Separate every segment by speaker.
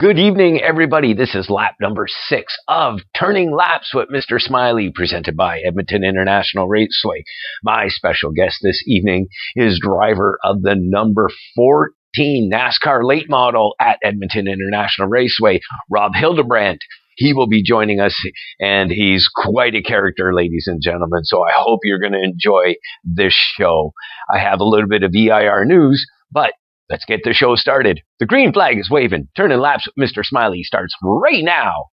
Speaker 1: Good evening, everybody. This is lap number six of Turning Laps with Mr. Smiley, presented by Edmonton International Raceway. My special guest this evening is driver of the number 14 NASCAR late model at Edmonton International Raceway, Rob Hildebrandt. He will be joining us, and he's quite a character, ladies and gentlemen. So I hope you're going to enjoy this show. I have a little bit of EIR news, but Let's get the show started. The green flag is waving. Turning laps Mr. Smiley starts right now.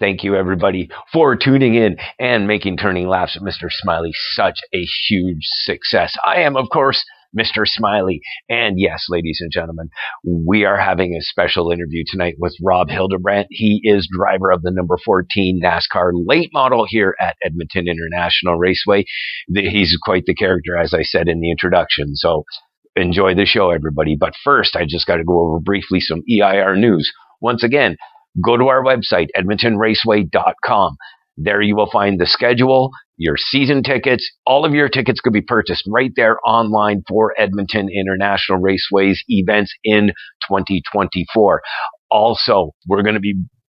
Speaker 1: Thank you, everybody, for tuning in and making Turning Laps with Mr. Smiley such a huge success. I am, of course, Mr. Smiley. And yes, ladies and gentlemen, we are having a special interview tonight with Rob Hildebrandt. He is driver of the number 14 NASCAR late model here at Edmonton International Raceway. He's quite the character, as I said in the introduction. So enjoy the show, everybody. But first, I just got to go over briefly some EIR news. Once again, go to our website, edmontonraceway.com. There you will find the schedule, your season tickets. All of your tickets could be purchased right there online for Edmonton International Raceway's events in 2024. Also, we're going to be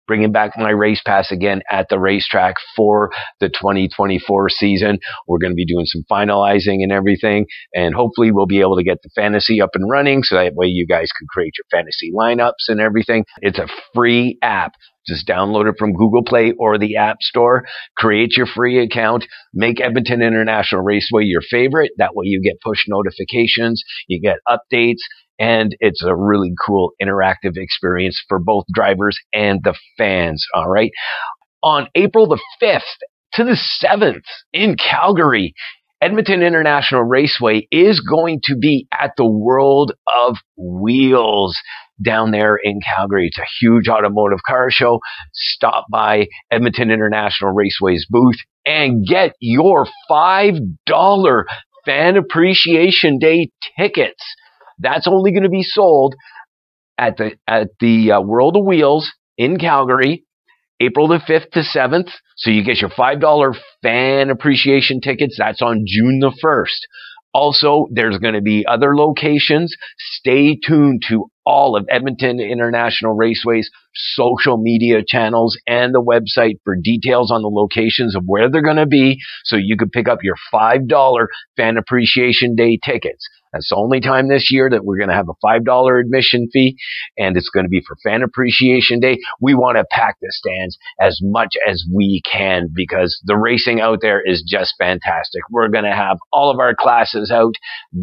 Speaker 1: bringing back MyRacePass again at the racetrack for the 2024 season. We're going to be doing some finalizing and everything, and hopefully we'll be able to get the fantasy up and running so that way you guys can create your fantasy lineups and everything. It's a free app. Just download it from Google Play or the App Store. Create your free account. Make Edmonton International Raceway your favorite. That way you get push notifications. You get updates and it's a really cool interactive experience for both drivers and the fans. All right. On April the 5th to the 7th in Calgary, Edmonton International Raceway is going to be at the World of Wheels down there in Calgary. It's a huge automotive car show. Stop by Edmonton International Raceway's booth and get your $5 Fan Appreciation Day tickets. That's only going to be sold at the at the uh, World of Wheels in Calgary, April the 5th to 7th. So you get your $5 fan appreciation tickets. That's on June the 1st. Also, there's going to be other locations. Stay tuned to all of Edmonton International Raceway's social media channels and the website for details on the locations of where they're going to be so you can pick up your $5 Fan Appreciation Day tickets. That's the only time this year that we're going to have a $5 admission fee, and it's going to be for Fan Appreciation Day. We want to pack the stands as much as we can because the racing out there is just fantastic. We're going to have all of our classes out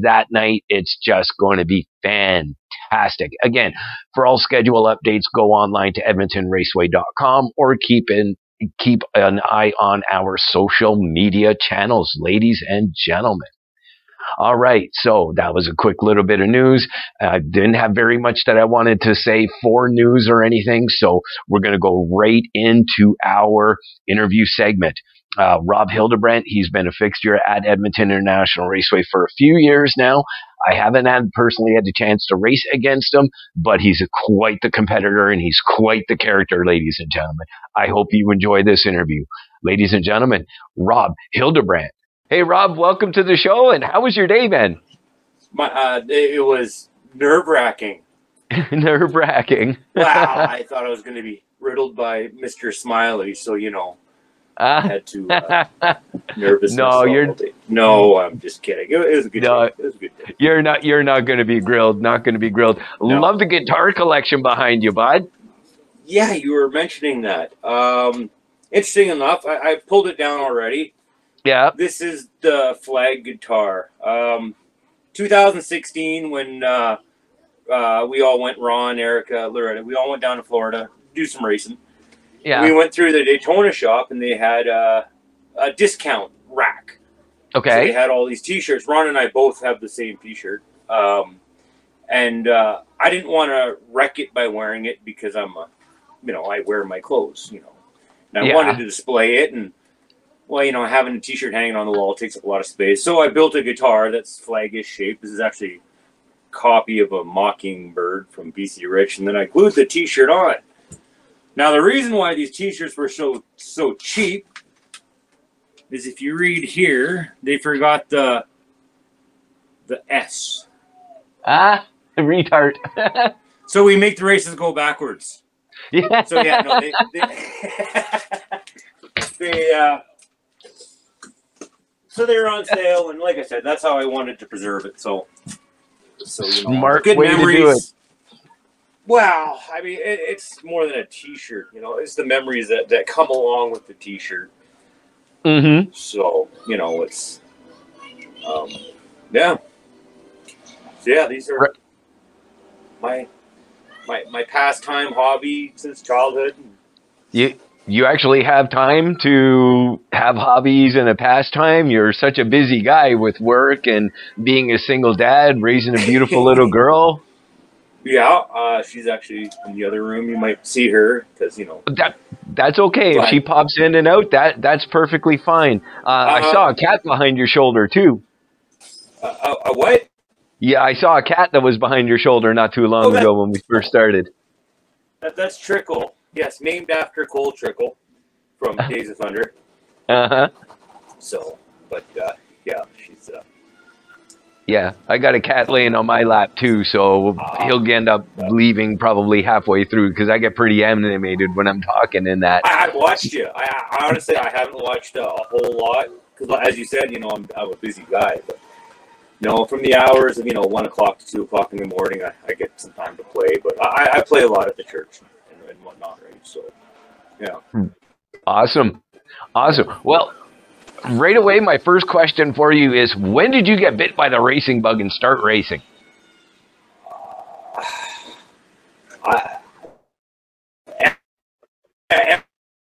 Speaker 1: that night. It's just going to be fantastic. Again, for all schedule updates, go online to edmontonraceway.com or keep in keep an eye on our social media channels, ladies and gentlemen. All right. So that was a quick little bit of news. I didn't have very much that I wanted to say for news or anything. So we're going to go right into our interview segment. Uh, Rob Hildebrandt, he's been a fixture at Edmonton International Raceway for a few years now. I haven't had personally had the chance to race against him, but he's quite the competitor and he's quite the character, ladies and gentlemen. I hope you enjoy this interview. Ladies and gentlemen, Rob Hildebrandt. Hey, Rob, welcome to the show. And how was your day, man?
Speaker 2: My, uh, it was nerve wracking.
Speaker 1: nerve wracking.
Speaker 2: wow, I thought I was going to be riddled by Mr. Smiley, so you know, I had to uh, nervous.
Speaker 1: No, you're
Speaker 2: no. I'm just kidding. It, it was a good. No, day. it was a good. Day.
Speaker 1: You're not. You're not going to be grilled. Not going to be grilled. No. Love the guitar collection behind you, bud.
Speaker 2: Yeah, you were mentioning that. Um, interesting enough, I, I pulled it down already.
Speaker 1: Yeah.
Speaker 2: This is the flag guitar. Um, 2016 when uh, uh, we all went, Ron, Erica, Loretta, we all went down to Florida, do some racing.
Speaker 1: Yeah.
Speaker 2: We went through the Daytona shop and they had uh, a discount rack. So they had all these T-shirts. Ron and I both have the same T-shirt, um, and uh, I didn't want to wreck it by wearing it because I'm, a, you know, I wear my clothes, you know, and I
Speaker 1: Yeah.
Speaker 2: wanted to display it. And well, you know, having a T-shirt hanging on the wall takes up a lot of space. So I built a guitar that's flagish shape. This is actually a copy of a mockingbird from BC Rich, and then I glued the T-shirt on. Now the reason why these T-shirts were so so cheap is if you read here, they forgot the the S.
Speaker 1: Ah, the retard.
Speaker 2: So we make the races go backwards.
Speaker 1: yeah.
Speaker 2: So yeah, no, they they, they uh, so they were on sale, and like I said, that's how I wanted to preserve it. So, so you know,
Speaker 1: Smart
Speaker 2: good
Speaker 1: way to do
Speaker 2: memories. Well, I mean, it, it's more than a T-shirt. You know, it's the memories that that come along with the T-shirt.
Speaker 1: Mm-hmm.
Speaker 2: So you know, it's um, yeah. So yeah, these are
Speaker 1: Right.
Speaker 2: my my my pastime hobby since childhood.
Speaker 1: You you actually have time to have hobbies and a pastime. You're such a busy guy with work and being a single dad, raising a beautiful little girl.
Speaker 2: Yeah, uh, she's actually in the other room. You might see her because you know.
Speaker 1: That that's okay. If she pops in and out, that that's perfectly fine. Uh, I
Speaker 2: Uh-huh.
Speaker 1: saw a cat behind your shoulder too.
Speaker 2: A, uh, uh, what?
Speaker 1: Yeah, I saw a cat that was behind your shoulder not too long
Speaker 2: Oh, that-
Speaker 1: ago when we first started.
Speaker 2: That, that's Trickle. Yes, named after Cole Trickle from Days of Thunder.
Speaker 1: Uh huh.
Speaker 2: So, but uh, yeah, she's. Uh,
Speaker 1: Yeah, I got a cat laying on my lap too, so he'll end up leaving probably halfway through because I get pretty animated when I'm talking in that.
Speaker 2: I, I've watched you. I, I honestly I haven't watched a, a whole lot because, as you said, you know, I'm, I'm a busy guy. But you know, from the hours of you know one o'clock to two o'clock in the morning, I, I get some time to play. But I, I play a lot at the church whatnot, right? So, yeah. Hmm.
Speaker 1: Awesome. Awesome. Well, right away, my first question for you is when did you get bit by the racing bug and start racing?
Speaker 2: I,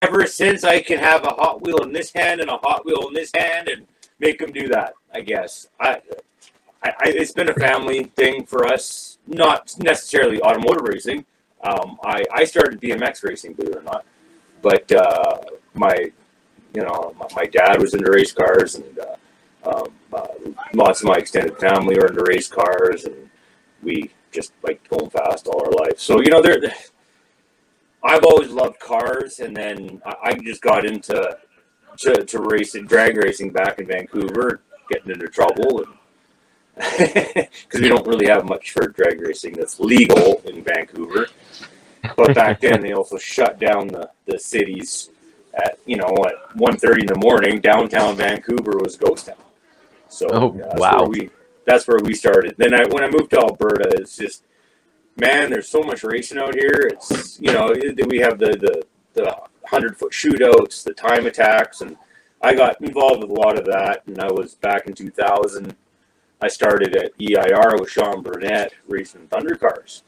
Speaker 2: ever since I can have a Hot Wheel in this hand and a Hot Wheel in this hand and make them do that, I guess. I, I, I it's been a family thing for us, not necessarily automotive racing. Um, I, I started BMX racing, believe it or not, but uh, my, you know, my, my dad was into race cars, and uh, um, uh, lots of my extended family were into race cars, and we just like going fast all our life. So you know, there. I've always loved cars, and then I, I just got into to, to racing, drag racing back in Vancouver, getting into trouble, and because we don't really have much for drag racing that's legal in Vancouver. But back then, they also shut down the, the cities at you know at 1.30 in the morning. Downtown Vancouver was ghost town. So
Speaker 1: Oh,
Speaker 2: that's
Speaker 1: wow.
Speaker 2: where we that's where we started. Then I when I moved to Alberta, it's just man, there's so much racing out here. It's you know we have the the the hundred foot shootouts, the time attacks, and I got involved with a lot of that. And I was back in 2000. I started at EIR with Sean Burnett racing Thunder cars.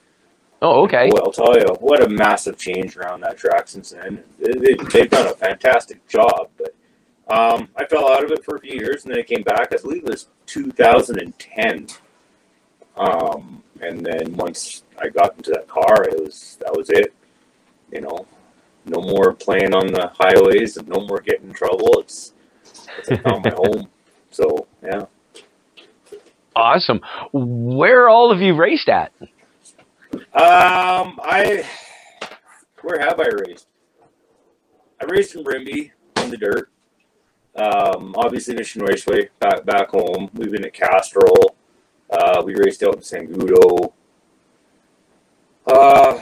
Speaker 1: Oh, okay.
Speaker 2: Well, I'll tell you what a massive change around that track since then. They, they, they've done a fantastic job, but um, I fell out of it for a few years, and then I came back. I believe it was 2010. Um, and then once I got into that car, it was that was it. You know, no more playing on the highways, and no more getting in trouble. It's, it's I found my home. So yeah.
Speaker 1: Awesome. Where all of you raced at?
Speaker 2: Um, I where have I raced? I raced in Brimby in the dirt. Um, obviously Mission Raceway back back home. We've been at Castrol. Uh, we raced out in Sangudo. Uh,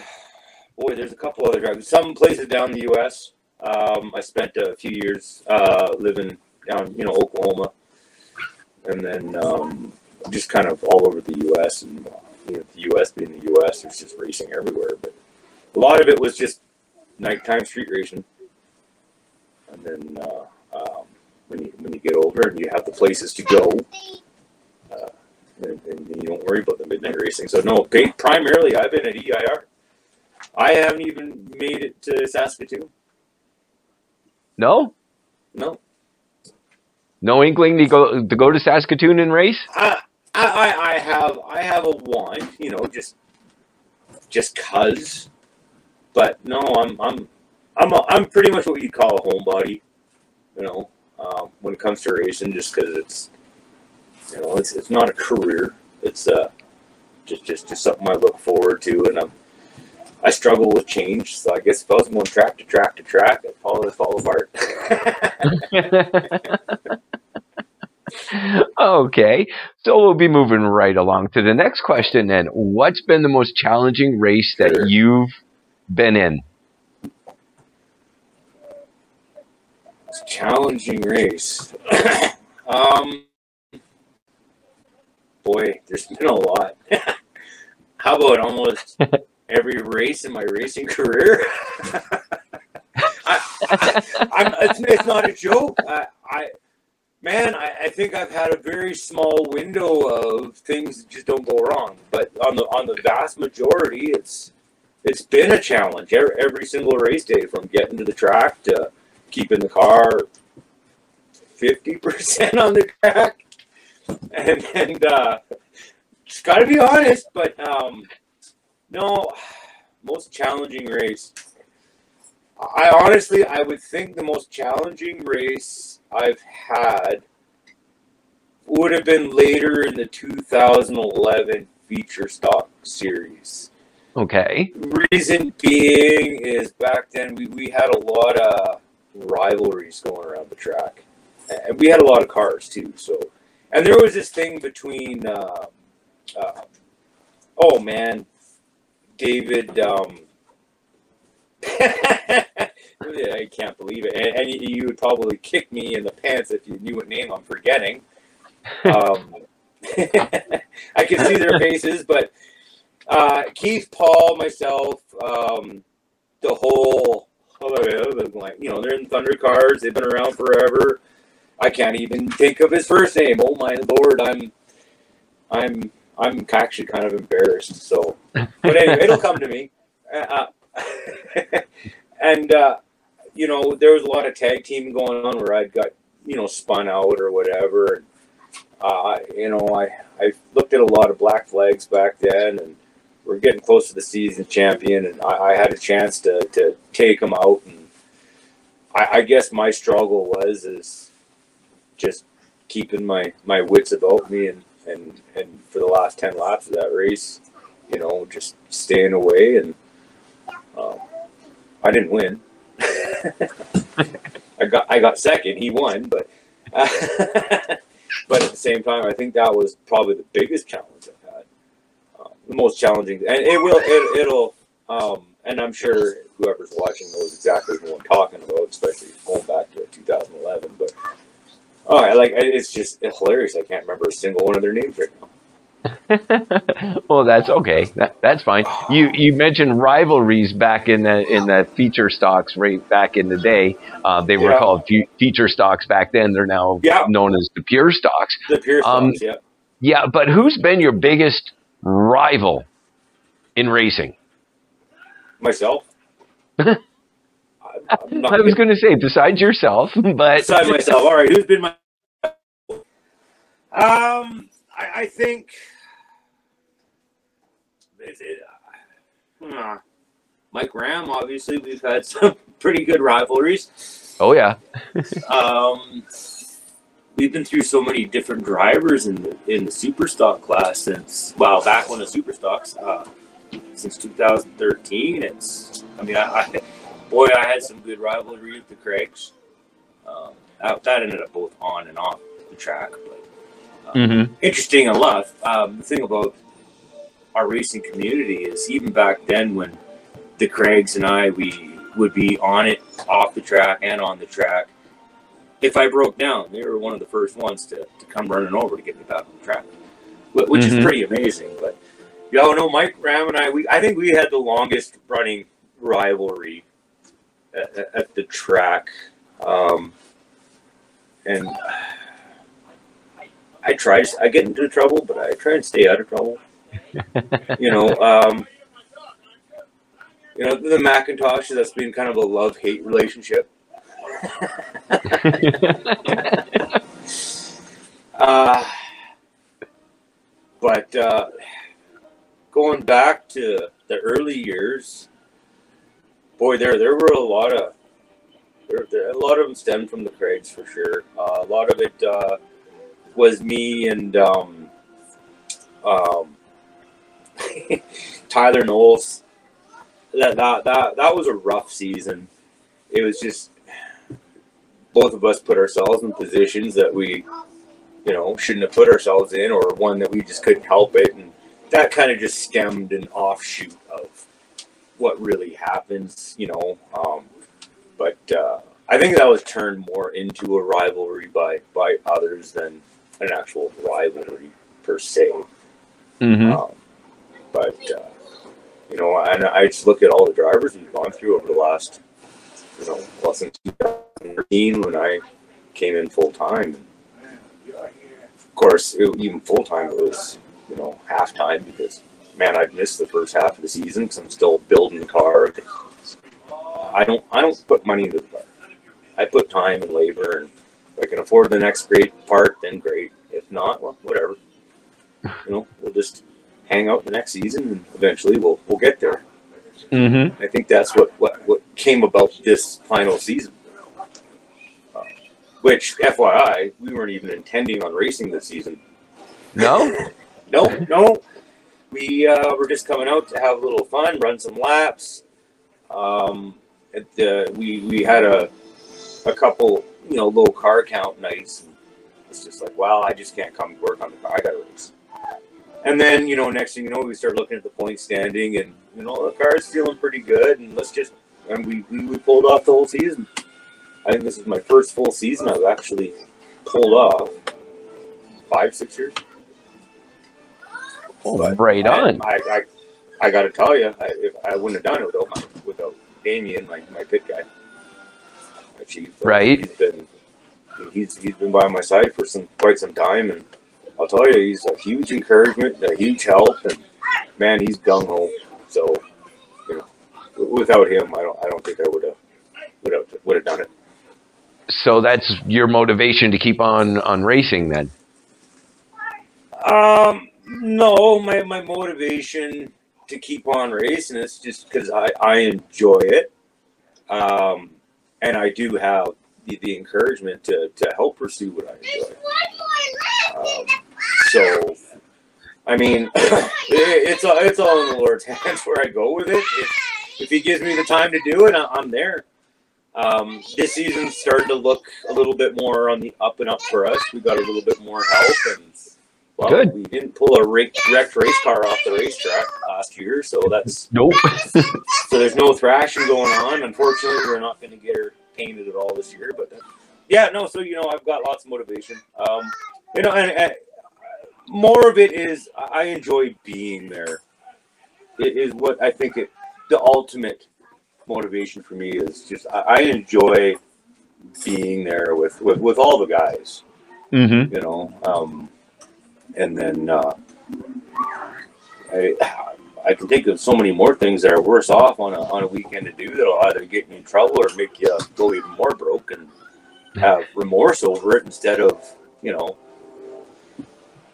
Speaker 2: boy, there's a couple other drivers. Some places down in the U.S. Um, I spent a few years uh, living down, you know, Oklahoma, and then um, just kind of all over the U.S. and you know, the U.S. being the U.S. There's just racing everywhere, but a lot of it was just nighttime street racing. And then uh, um, when you when you get older and you have the places to go, uh, then, then you don't worry about the midnight racing. So no, primarily I've been at EIR. I haven't even made it to Saskatoon.
Speaker 1: No?
Speaker 2: No.
Speaker 1: No inkling to go to go to Saskatoon and race.
Speaker 2: I, I, I have I have a want, you know, just just cause. But no, I'm I'm I'm a, I'm pretty much what you call a homebody, you know, um, when it comes to racing, just because it's you know it's it's not a career. It's uh just just just something I look forward to, and I'm I struggle with change. So I guess if I was going track to track to track, I'd fall fall apart.
Speaker 1: okay, so we'll be moving right along to the next question. Then, what's been the most challenging race that you've been in?
Speaker 2: Challenging race. um, boy, there's been a lot. How about almost every race in my racing career? I, I'm, it's, it's not a joke. I, I man, I, I think I've had a very small window of things that just don't go wrong. But on the on the vast majority, it's it's been a challenge every, every single race day, from getting to the track to keeping the car fifty percent on the track, and and uh, just got to be honest. But um, no, most challenging race. I honestly, I would think the most challenging race I've had would have been later in the 2011 feature stock series.
Speaker 1: Okay.
Speaker 2: Reason being is back then we, we had a lot of rivalries going around the track, and we had a lot of cars too. So, and there was this thing between, uh, uh, oh man, David. Um, I can't believe it, and, and you, would probably kick me in the pants if you knew what name I'm forgetting. Um, I can see their faces, but uh, Keith, Paul, myself, um, the whole, you know, they're in Thunder Cars. They've been around forever. I can't even think of his first name. Oh my lord, I'm, I'm, I'm actually kind of embarrassed. So, but anyway, it'll come to me. Uh, and uh, you know, there was a lot of tag team going on where I'd got, you know, spun out or whatever. And, uh, you know, I I looked at a lot of black flags back then, and we're getting close to the season champion, and I, I had a chance to to take him out, and I, I guess my struggle was is just keeping my my wits about me, and and and for the last ten laps of that race, you know, just staying away, and um, I didn't win. I got I got second. He won, but but at the same time, I think that was probably the biggest challenge I've had, um, the most challenging, and it will it, it'll um, and I'm sure whoever's watching knows exactly who I'm talking about, especially going back to 2011. But oh, I like it's just hilarious. I can't remember a single one of their names right now.
Speaker 1: well, that's okay. That, that's fine. You you mentioned rivalries back in the in the feature stocks right back in the day. Uh, they were
Speaker 2: Yeah.
Speaker 1: called fe- feature stocks back then. They're now
Speaker 2: Yeah.
Speaker 1: known as the pure stocks.
Speaker 2: The Pierce
Speaker 1: Um,
Speaker 2: Stocks, yeah.
Speaker 1: Yeah, but who's been your biggest rival in racing?
Speaker 2: Myself. I,
Speaker 1: I was going to say besides yourself, but
Speaker 2: beside myself. All right, who's been my? Um, I, I think. Is it, uh, Mike Ram, obviously, we've had some pretty good rivalries.
Speaker 1: oh yeah,
Speaker 2: Um, we've been through so many different drivers in the in the super stock class since well back when the super stocks uh, since 2013. It's I mean I, I boy I had some good rivalry with the Craigs. Um, that, that ended up both on and off the track, but
Speaker 1: hmm
Speaker 2: interesting enough, um, the thing about our racing community is even back then when the Craigs and I we would be on it, off the track and on the track. If I broke down, they were one of the first ones to, to come running over to get me back on the track, wh- which
Speaker 1: Mhm.
Speaker 2: is pretty amazing. But y'all know Mike Ram and I, we I think we had the longest running rivalry at, at- at the track, um, and I try. I get into trouble, but I try and stay out of trouble. You know, um, you know the Macintosh. That's been kind of a love hate relationship. Uh, but uh, going back to the early years, boy, there there were a lot of there, there, a lot of them stemmed from the Craigs for sure. Uh, a lot of it uh, was me and um, um, Tyler Knowles. That, that that that was a rough season. It was just both of us put ourselves in positions that we, you know, shouldn't have put ourselves in, or one that we just couldn't help it, and that kind of just stemmed an offshoot of what really happens, you know. Um, but uh, I think that was turned more into a rivalry by by others than an actual rivalry per se.
Speaker 1: Mm-hmm.
Speaker 2: Um, but uh, you know, and I just look at all the drivers we've gone through over the last, you know, well since 2013 when I came in full time. Of course, it, even full time it was you know half time because man, I've missed the first half of the season because I'm still building the car. I don't I don't put money into the car. I put time and labor, and if I can afford the next great part, then great. If not, well, whatever. You know, we'll just hang out the next season, and eventually we'll we'll get there.
Speaker 1: Mm-hmm.
Speaker 2: I think that's what what, what came about this final season. Uh, which, FYI, we weren't even intending on racing this season.
Speaker 1: No.
Speaker 2: No, no. We uh, were just coming out to have a little fun, run some laps. Um, at the, we we had a a couple, you know, low car count nights. And it's just like, wow, I just can't come work on the car. I got to race. And then, you know, next thing you know, we start looking at the point standing, and you know, the car's feeling pretty good, and let's just and we, we, we pulled off the whole season. I think this is my first full season I've actually pulled off. Five, six years. But
Speaker 1: right
Speaker 2: I-
Speaker 1: on.
Speaker 2: I, I, I, got to tell you, I, if I wouldn't have done it without my, without Damien, my, my pit guy. My chief.
Speaker 1: Uh, right.
Speaker 2: He's been he's he's been by my side for some quite some time, and I'll tell you, he's a huge encouragement, a huge help, and man, he's gung ho. So, you know, without him, I don't I don't think I would have would have would have done it.
Speaker 1: So that's your motivation to keep on on racing then.
Speaker 2: Um, no, my, my motivation to keep on racing is just because I, I enjoy it. Um, and I do have the, the encouragement to, to help pursue what I enjoy. Um, so, I mean, it, it's all, it's all in the Lord's hands where I go with it. If, if He gives me the time to do it, I, I'm there. Um, this season started to look a little bit more on the up and up for us. We got a little bit more help, and well,
Speaker 1: Good.
Speaker 2: we didn't pull a wrecked, race car off the racetrack last year, so that's
Speaker 1: Nope.
Speaker 2: so there's no thrashing going on. Unfortunately, we're not going to get her painted at all this year. But yeah, no. So you know, I've got lots of motivation. Um, you know, and, and more of it is I enjoy being there. It is what I think it the ultimate motivation for me is just I, I enjoy being there with, with with all the guys
Speaker 1: mm-hmm.
Speaker 2: you know. Um, and then uh, I I can think of so many more things that are worse off on a on a weekend to do that'll either get you in trouble or make you go even more broke and have remorse over it instead of you know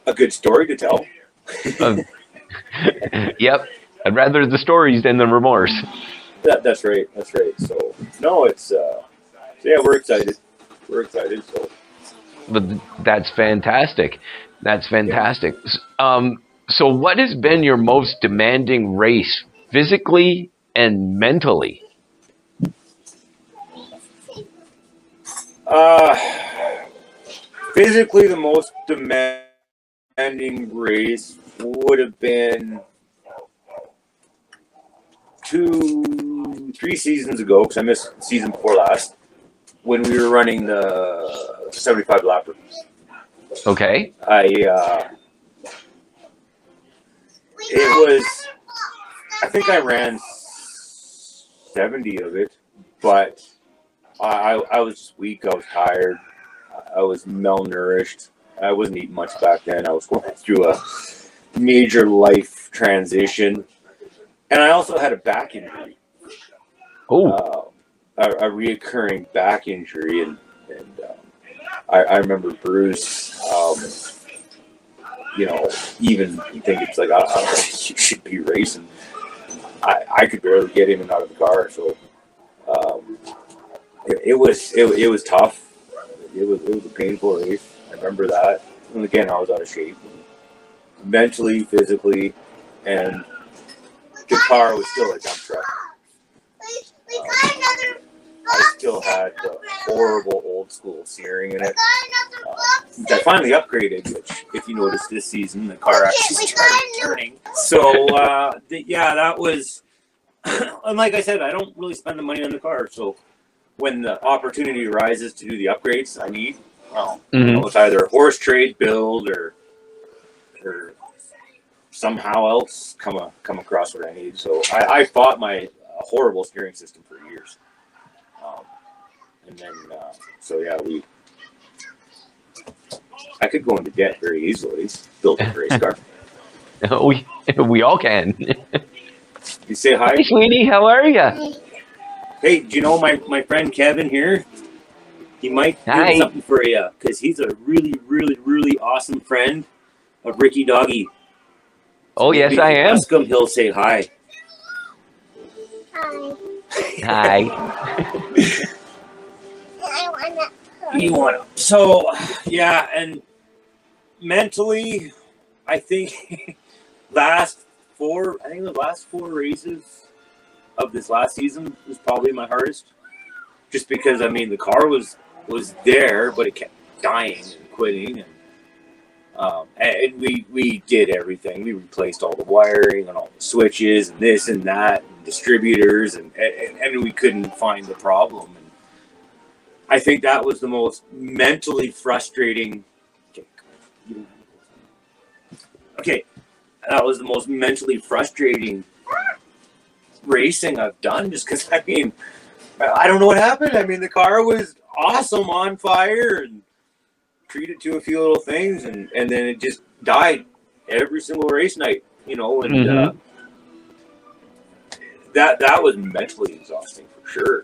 Speaker 2: a good story to tell.
Speaker 1: yep. I'd rather the stories than the remorse.
Speaker 2: That, that's right. That's right. So no, it's uh, so yeah, we're excited. We're excited. So
Speaker 1: But that's fantastic. That's fantastic. S- Um, so, what has been your most demanding race, physically and mentally?
Speaker 2: Uh, physically, the most demanding race would have been two, three seasons ago, because I missed season before last, when we were running the 75 lapper.
Speaker 1: Okay.
Speaker 2: I, uh, it was, I think I ran 70 of it, but I, I, I was weak. I was tired. I was malnourished. I wasn't eating much back then. I was going through a major life transition. And I also had a back injury,
Speaker 1: Oh,
Speaker 2: uh, a, a reoccurring back injury. And, and um, I, I remember Bruce Um, you know, even you think it's like, I, I don't think you should be racing. I, I could barely get in and out of the car, so um, it, it was it, it was tough. It was it was a painful race. I remember that. And again, I was out of shape, mentally, physically, and the car was still a dump truck. Um, I still had the horrible old school steering in it. Uh, which I finally upgraded, which, if you notice this season, the car actually started turning. So, uh, th- yeah, that was. and like I said, I don't really spend the money on the car. So, when the opportunity arises to do the upgrades I need, well, you know, it's either a horse trade build or, or somehow else come a, come across what I need. So, I, I fought my uh, horrible steering system for years. Um, and then, uh, so yeah, we. I could go into debt very easily. Build a race car.
Speaker 1: we we all can.
Speaker 2: You say hi.
Speaker 1: Hi, sweetie. How are you?
Speaker 2: Hey, do you know my, my friend Kevin here? He might do
Speaker 1: Hi.
Speaker 2: something for you because he's a really, really, really awesome friend of Ricky Doggy.
Speaker 1: Oh yes, I am.
Speaker 2: Ask him, he'll say hi.
Speaker 1: hi. Hi.
Speaker 2: You want to? So, yeah, and mentally, I think last four, I think the last four races of this last season was probably my hardest, just because I mean the car was was there, but it kept dying and quitting, and um, and we we did everything. We replaced all the wiring and all the switches and this and that, and distributors, and and, and we couldn't find the problem. And I think that was the most mentally frustrating. Okay. Okay, that was the most mentally frustrating racing I've done. Just because I mean, I don't know what happened. I mean, the car was awesome on fire and treated to a few little things, and and then it just died every single race night. You know, and uh, that that was mentally exhausting for sure.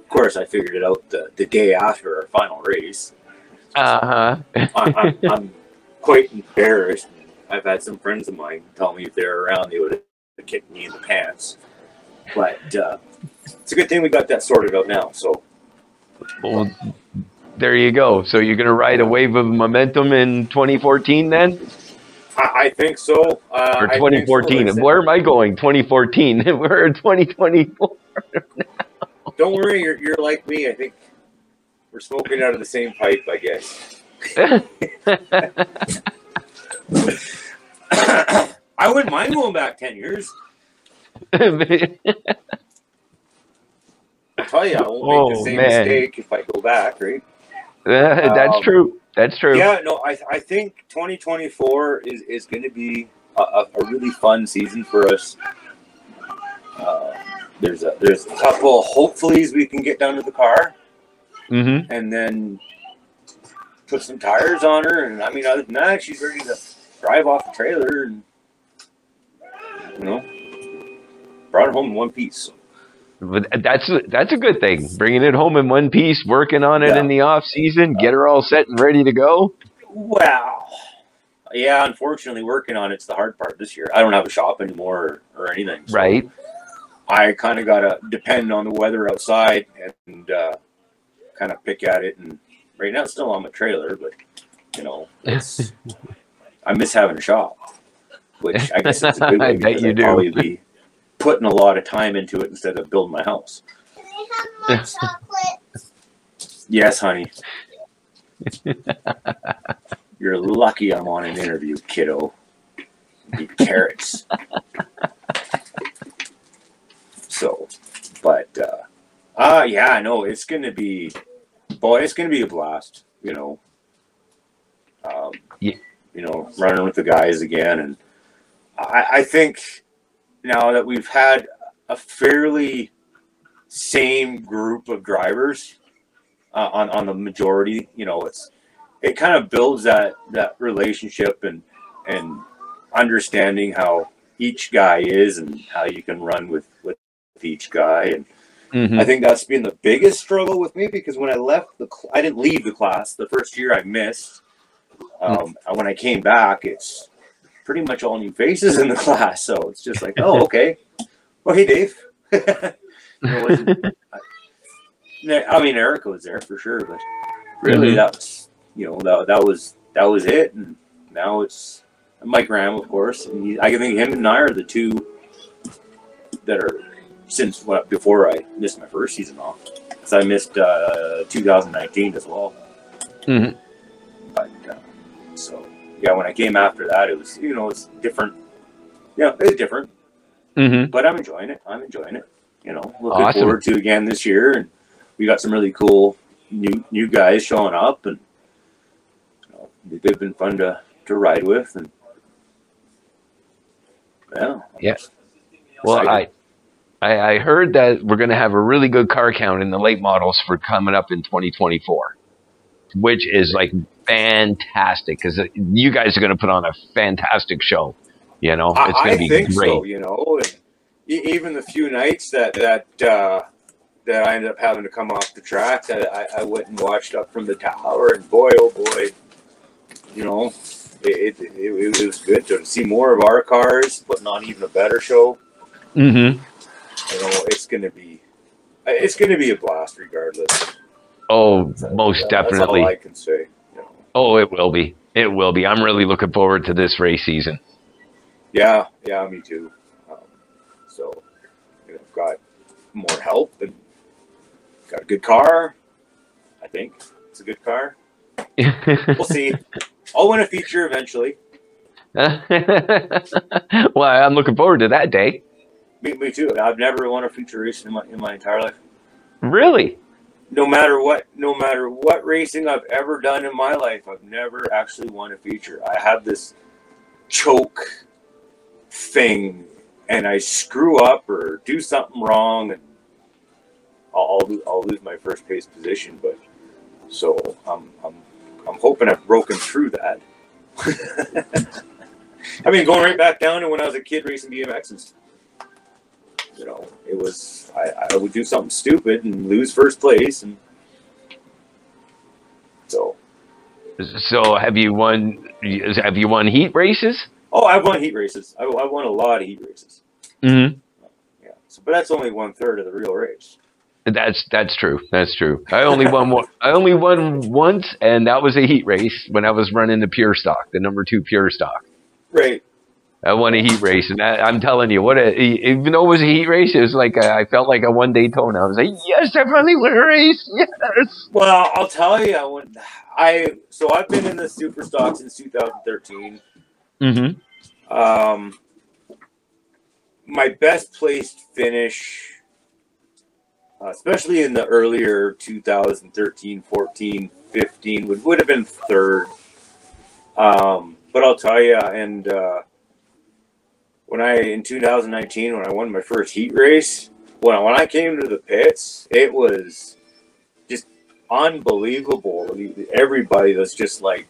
Speaker 2: Of course, I figured it out the, the day after our final race.
Speaker 1: Uh huh.
Speaker 2: I, I'm, I'm quite embarrassed. I've had some friends of mine tell me if they were around, they would have kicked me in the pants. But uh, it's a good thing we got that sorted out now. So
Speaker 1: Well, there you go. So you're gonna ride a wave of momentum in 2014 then,
Speaker 2: I, I think so. Uh,
Speaker 1: or
Speaker 2: I think so.
Speaker 1: 2014? Where am I going? 2014. We're in 2024.
Speaker 2: Don't worry, you're, you're like me. I think we're smoking out of the same pipe, I guess. I wouldn't mind going back 10 years. I'll tell you, I won't make
Speaker 1: Oh,
Speaker 2: the same
Speaker 1: man.
Speaker 2: mistake if I go back, right?
Speaker 1: That's
Speaker 2: Um,
Speaker 1: true. That's true.
Speaker 2: Yeah, no, I, I think 2024 is, is going to be a, a, really fun season for us. Uh, there's a there's a couple hopefullys we can get down to the car
Speaker 1: hmm
Speaker 2: and then put some tires on her, and I mean, other than that, she's ready to drive off the trailer, and you know, brought her home in one piece.
Speaker 1: But that's that's a good thing. Bringing it home in one piece, working on it
Speaker 2: Yeah.
Speaker 1: in the off season, get her all set and ready to go.
Speaker 2: Wow. Yeah, unfortunately, working on it's the hard part this year. I don't have a shop anymore or, or anything. so
Speaker 1: Right.
Speaker 2: I kind of got to depend on the weather outside and uh, kind of pick at it. And right now, it's still on my trailer, but you know, it's I miss having a shop, which I guess it's a good
Speaker 1: I
Speaker 2: way
Speaker 1: bet
Speaker 2: because
Speaker 1: you do.
Speaker 2: probably be putting a lot of time into it instead of building my house. Can I have more chocolate? Yes, honey. You're lucky I'm on an interview, kiddo. Eat carrots. so, but uh, uh yeah, I know it's gonna be, boy, it's gonna be a blast. You know, um,
Speaker 1: Yeah.
Speaker 2: you know, running with the guys again, and I, I think now that we've had a fairly same group of drivers uh, on on the majority, you know, it's it kind of builds that that relationship and and understanding how each guy is and how you can run with with each guy. And
Speaker 1: Mhm.
Speaker 2: I think that's been the biggest struggle with me because when I left the cl- I didn't leave the class. The first year I missed Um, and when I came back, it's pretty much all new faces in the class. So it's just like, oh, okay. Well, hey, Dave. I mean, Erica was there for sure, but really,
Speaker 1: Mhm.
Speaker 2: that was you know that, that was that was it. And now it's Mike Ram, of course. And he, I can think him and I are the two that are since what before I missed my first season off. Because I missed uh, 2019 as well.
Speaker 1: Mhm.
Speaker 2: But uh, so yeah, when I came after that, it was you know it's different. Yeah, it's different,
Speaker 1: Mm-hmm.
Speaker 2: but I'm enjoying it. I'm enjoying it. You know, looking
Speaker 1: Awesome.
Speaker 2: forward to again this year, and we got some really cool new new guys showing up, and you know, they've been fun to to ride with, and yeah,
Speaker 1: Yeah. Well, I, I I heard that we're going to have a really good car count in the late models for coming up in 2024, which is like fantastic because you guys are going to put on a fantastic show. You know, it's going to be great.
Speaker 2: so. You know, and even the few nights that that uh, that I ended up having to come off the track, I, I, I went and watched up from the tower, and boy, oh boy, you know, it, it, it, it was good to see more of our cars, putting on even a better show.
Speaker 1: Mm-hmm.
Speaker 2: You know, it's gonna be it's gonna be a blast regardless.
Speaker 1: Oh, most
Speaker 2: that-
Speaker 1: definitely.
Speaker 2: That's all I can say.
Speaker 1: Oh, it will be. It will be. I'm really looking forward to this race season.
Speaker 2: Yeah, yeah, me too. Um, so, you know, I've got more help and got a good car. I think it's a good car. We'll see. I'll win a feature eventually.
Speaker 1: well, I'm looking forward to that day.
Speaker 2: Me, me too. I've never won a feature race in my in my entire life.
Speaker 1: Really?
Speaker 2: No matter what, no matter what racing I've ever done in my life, I've never actually won a feature. I have this choke thing, and I screw up or do something wrong, and I'll I'll, I'll lose my first place position. But so I'm I'm I'm hoping I've broken through that. I mean, going right back down to when I was a kid racing BMXs. You know, it was I, I would do something stupid and lose first place, and so
Speaker 1: So, have you won? Have you won heat races?
Speaker 2: oh, I've won heat races. I, I won a lot of heat races.
Speaker 1: Mm-hmm.
Speaker 2: Yeah, so, but that's only one third of the real race.
Speaker 1: That's that's true. That's true. I only won one. I only won once, and that was a heat race when I was running the pure stock, the number two pure stock.
Speaker 2: Right.
Speaker 1: I won a heat race, and I, I'm telling you, what a even though it was a heat race, it was like a, I felt like a one Daytona. I was like, yes, I finally won a race. Yes.
Speaker 2: Well, I'll tell you, I went. I so I've been in the super stock since 2013.
Speaker 1: Mm-hmm.
Speaker 2: Um, my best placed finish, uh, especially in the earlier 2013, 14, 15, would, would have been third. Um, but I'll tell you, and uh, when I in 2019, when I won my first heat race, when when I came to the pits, it was just unbelievable. Everybody was just like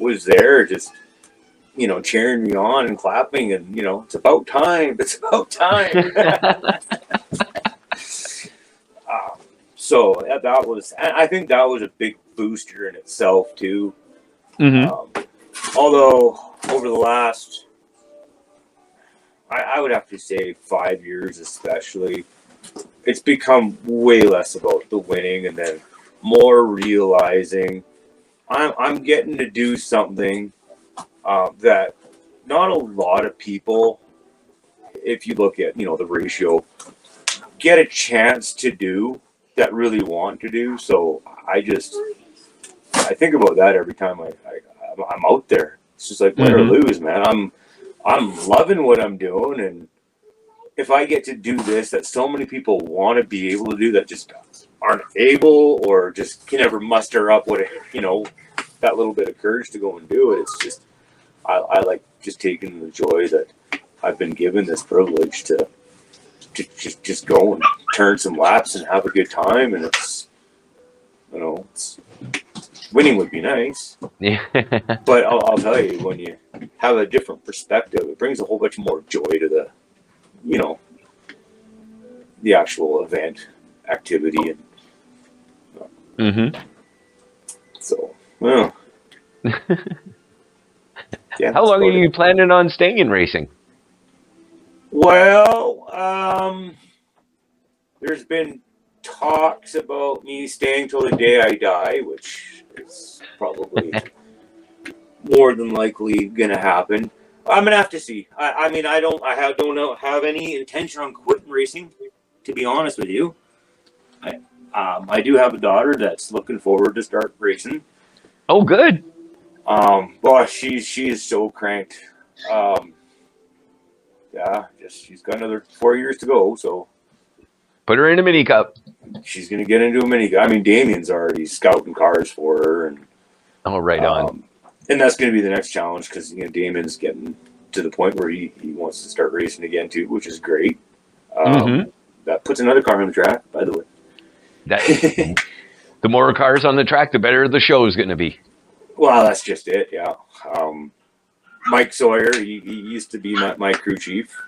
Speaker 2: was there, just you know, cheering me on and clapping, and you know, it's about time. It's about time. um, so that, that was, I think that was a big booster in itself too.
Speaker 1: Mm-hmm.
Speaker 2: Um, although over the last, I, I would have to say five years, especially, it's become way less about the winning and then more realizing I'm I'm getting to do something uh, that not a lot of people, if you look at you know the ratio, get a chance to do that really want to do. So I just I think about that every time I, I I'm- I'm out there. It's just like win or
Speaker 1: Mhm.
Speaker 2: lose, man. I'm I'm loving what I'm doing, and if I get to do this, that so many people want to be able to do that, just aren't able or just can never muster up what you know that little bit of courage to go and do it. It's just I, I like just taking the joy that I've been given this privilege to to just just go and turn some laps and have a good time, and it's you know it's winning would be nice,
Speaker 1: Yeah.
Speaker 2: but I'll, I'll tell you when you have a different perspective, it brings a whole bunch more joy to the you know the actual event activity and
Speaker 1: mm-hmm.
Speaker 2: so well Yeah,
Speaker 1: How long are
Speaker 2: about it.
Speaker 1: you planning on staying in racing?
Speaker 2: Well, um, there's been talks about me staying till the day I die, which is probably more than likely gonna happen. I'm gonna have to see. I, I mean, I don't, I have, don't know, have any intention on quitting racing. To be honest with you, I, um, I do have a daughter that's looking forward to start racing.
Speaker 1: Oh, good.
Speaker 2: Um, boy, she's she is so cranked. Um, yeah, just she's got another four years to go, so
Speaker 1: Put her in a mini cup.
Speaker 2: she's gonna get into a mini. Cup. I mean, Damien's already scouting cars for her, and
Speaker 1: Oh, right on.
Speaker 2: um, and that's gonna be the next challenge because you know Damien's getting to the point where he, he wants to start racing again too, which is great. Um,
Speaker 1: Mhm.
Speaker 2: That puts another car on the track, by the way.
Speaker 1: That, the more cars on the track, the better the show is going to be.
Speaker 2: Well, that's just it. Yeah. Um, Mike Sawyer, he, he used to be my, my crew chief.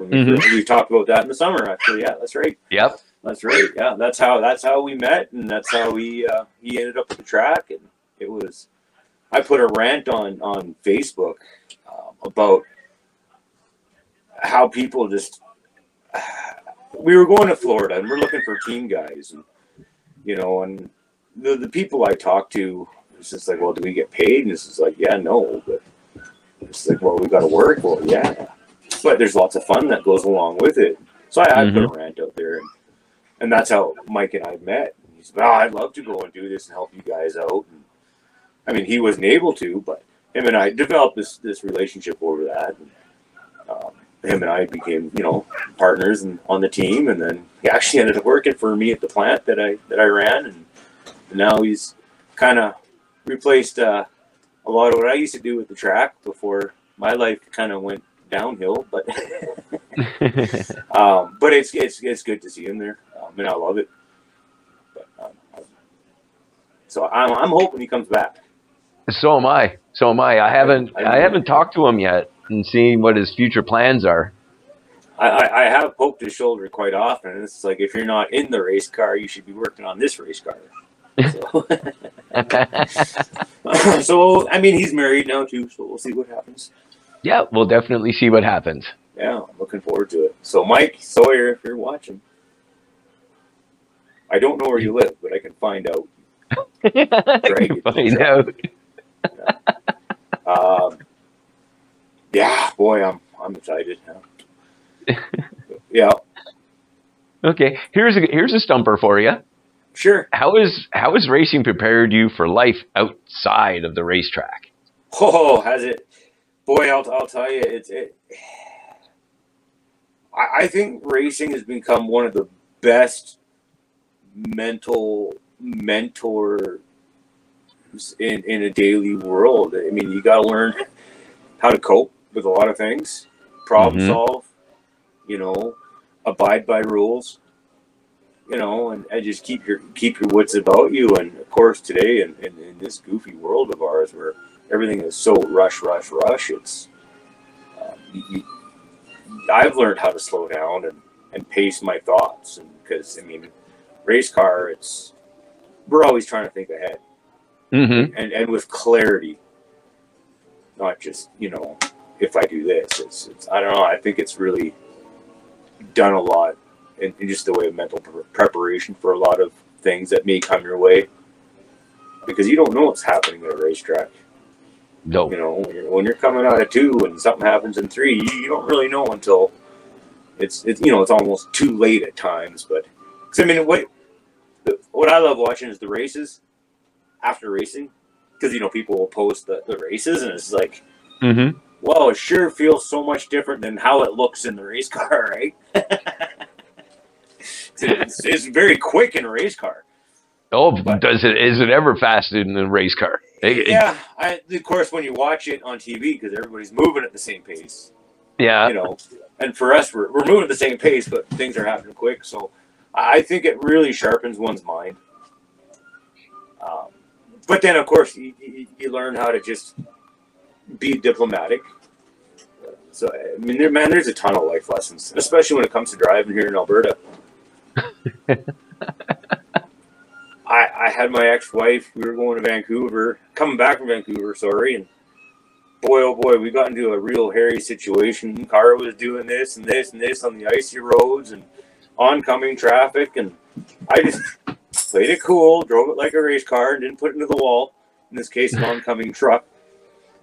Speaker 2: When we,
Speaker 1: Mhm.
Speaker 2: we talked about that in the summer, actually. Yeah, that's right.
Speaker 1: Yep.
Speaker 2: That's right. Yeah, that's how that's how we met, and that's how we uh, he ended up at the track. And it was, I put a rant on on Facebook um, about how people just. We were going to Florida, and we're looking for team guys, and you know, and the the people I talked to, it's just like, well, do we get paid? And it's just like, yeah, no, but it's like, well, we got to work. Well, yeah, but there's lots of fun that goes along with it. So I, I put a rant out there, and and that's how Mike and I met. He said, "Oh, I'd love to go and do this and help you guys out." And, I mean, he wasn't able to, but him and I developed this this relationship over that. And, um, him and I became, you know, partners and on the team, and then he actually ended up working for me at the plant that I that I ran, and, and now he's kind of replaced uh, a lot of what I used to do with the track before my life kind of went downhill. But um, but it's it's it's good to see him there, um, and I love it. But, um, so I'm I'm hoping he comes back.
Speaker 1: so am I. So am I. I haven't.
Speaker 2: I-
Speaker 1: I haven't talked to him yet and seen what his future plans are.
Speaker 2: I, I, I have poked his shoulder quite often, it's like if you're not in the race car, you should be working on this race car. So, so I mean, he's married now too, so we'll see what happens.
Speaker 1: Yeah, we'll definitely see what happens.
Speaker 2: Yeah, I'm looking forward to it. So, Mike Sawyer, if you're watching, I don't know where you live, but I can find out. Drag it.
Speaker 1: Find out.
Speaker 2: Um, yeah, boy, I'm I'm excited. Yeah. yeah,
Speaker 1: Okay, here's a here's a stumper for you.
Speaker 2: sure.
Speaker 1: How is how has racing prepared you for life outside of the racetrack?
Speaker 2: Oh, has it? Boy, I'll, I'll tell you, it's it. I, I think racing has become one of the best mental mentors in in a daily world. I mean, you got to learn how to cope with a lot of things, problem
Speaker 1: Mhm.
Speaker 2: solve, you know, abide by rules, you know, and, and just keep your keep your wits about you. And of course, today in, in, in this goofy world of ours, where everything is so rush, rush, rush, it's um, you, you, I've learned how to slow down and, and pace my thoughts, and because I mean, race car, it's we're always trying to think ahead
Speaker 1: Mm-hmm.
Speaker 2: and and with clarity, not just you know if I do this. It's, it's I don't know. I think it's really done a lot in, just the way of mental pre- preparation for a lot of things that may come your way because you don't know what's happening at a racetrack.
Speaker 1: No.
Speaker 2: You know, when you're, coming out of two and something happens in three, you, you don't really know until it's it's you know it's almost too late at times. But 'cause, I mean, what what I love watching is the races after racing because you know people will post the, the races and it's like,
Speaker 1: Mm-hmm.
Speaker 2: well, it sure feels so much different than how it looks in the race car, right? it's, it's very quick in a race car.
Speaker 1: Oh,
Speaker 2: But-
Speaker 1: does it? Is it ever faster than a race car? It-
Speaker 2: Yeah, I, of course, when you watch it on TV, because everybody's moving at the same pace,
Speaker 1: yeah.
Speaker 2: you know. And for us, we're, we're moving at the same pace, but things are happening quick. So I think it really sharpens one's mind. Um, but then, of course, you, you, you learn how to just be diplomatic. So I mean, there, man, there's a ton of life lessons, especially when it comes to driving here in Alberta. I, I had my ex-wife. We were going to Vancouver, coming back from Vancouver. Sorry, and boy, oh boy, we got into a real hairy situation. Car was doing this and this and this on the icy roads and oncoming traffic, and I just played it cool, drove it like a race car, and didn't put it into the wall. In this case, an oncoming truck.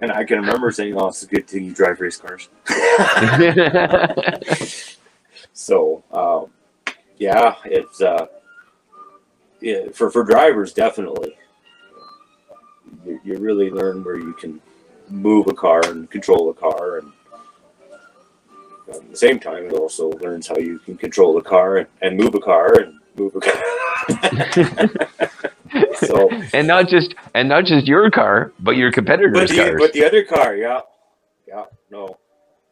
Speaker 2: And I can remember saying, "Oh, it's a good thing you drive race cars." so, um, yeah, it's uh, yeah, for for drivers definitely. You, you really learn where you can move a car and control a car, and at the same time, it also learns how you can control a car and, and move a car and move a car. so
Speaker 1: and not just and not just your car, but your competitors'
Speaker 2: but the,
Speaker 1: cars.
Speaker 2: but the other car, yeah, yeah, no,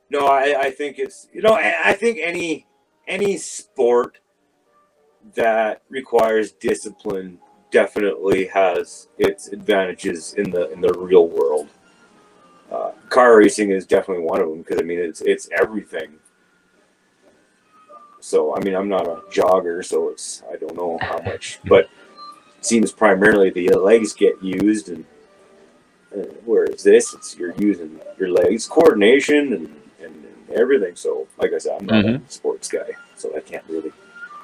Speaker 2: no, I, I think it's you know I, I think any any sport that requires discipline definitely has its advantages in the in the real world. Uh, car racing is definitely one of them because I mean it's it's everything. So I mean I'm not a jogger, so it's I don't know how much, but it seems primarily the legs get used, and uh, whereas this it's you're using your legs, coordination, and, and, and everything. So like I said, I'm not a sports guy, so I can't really.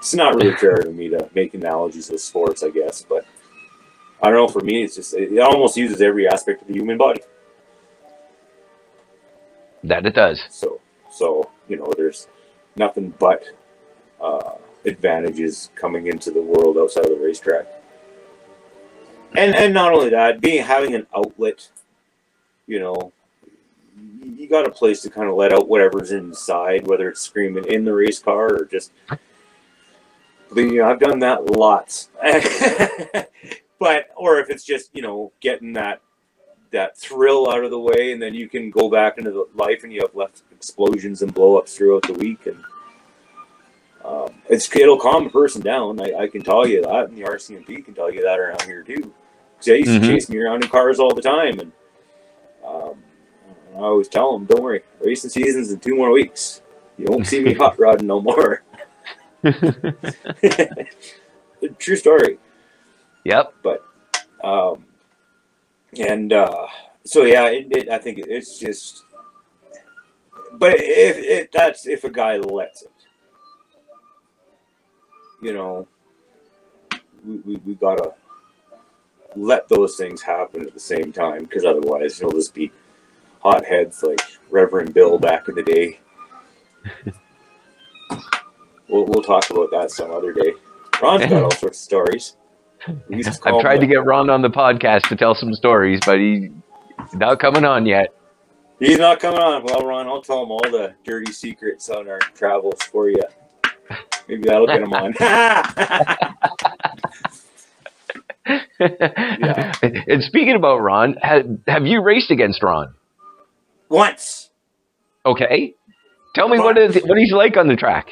Speaker 2: It's not really fair to me to make analogies with sports, I guess, but I don't know. For me, it's just it almost uses every aspect of the human body.
Speaker 1: that it does.
Speaker 2: So, so you know, there's nothing but uh, advantages coming into the world outside of the racetrack. And and not only that, being having an outlet, you know, you you got a place to kind of let out whatever's inside, whether it's screaming in the race car or just. Know, I've done that lots, but or if it's just you know getting that that thrill out of the way, and then you can go back into the life, and you have less explosions and blowups throughout the week, and um, it's it'll calm a person down. I, I can tell you that, and the RCMP can tell you that around here too. Because they used
Speaker 1: Mhm.
Speaker 2: to chase me around in cars all the time, and um, I always tell them, "Don't worry, racing season's in two more weeks. You won't see me hot rodding no more." True story.
Speaker 1: Yep.
Speaker 2: But, um, and uh, so yeah, it, it, I think it's just. But if, if that's if a guy lets it, you know, we, we, we gotta let those things happen at the same time because otherwise you'll just be hotheads like Reverend Bill back in the day. we'll, we'll talk about that some other day. Ron's got all sorts of stories. We used to call
Speaker 1: I've tried to get Ron on the podcast to tell some stories, but he's not coming on yet.
Speaker 2: He's not coming on. Well, Ron, I'll tell him all the dirty secrets on our travels for you. Maybe that'll get him on.
Speaker 1: And speaking about Ron, have, have you raced against Ron?
Speaker 2: Once.
Speaker 1: Okay. Tell me what is what he's like on the track.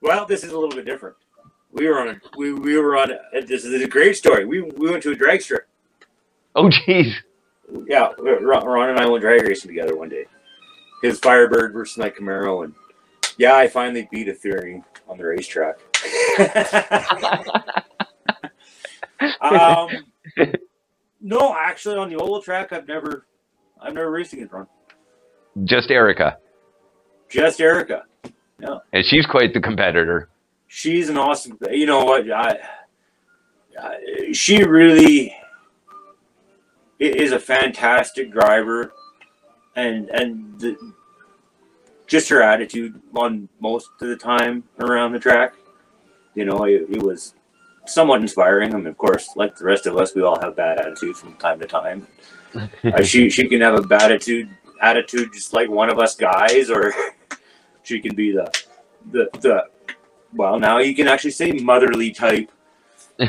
Speaker 2: Well, this is a little bit different. We were on a we, we were on a, this is a great story. We we went to a drag strip.
Speaker 1: Oh, jeez.
Speaker 2: Yeah, Ron, Ron and I went drag racing together one day. His Firebird versus my Camaro, and yeah, I finally beat a theory on the racetrack. um, no, actually, on the oval track, I've never, I've never raced against Ron.
Speaker 1: Just Erica,
Speaker 2: Just Erica.
Speaker 1: And she's quite the competitor.
Speaker 2: She's an awesome. You know what? I, I, she really is a fantastic driver, and and the, just her attitude on most of the time around the track. You know, it, it was somewhat inspiring. I mean, of course, like the rest of us, we all have bad attitudes from time to time. Uh, she she can have a bad attitude attitude just like one of us guys, or she can be the the the well now you can actually say motherly type.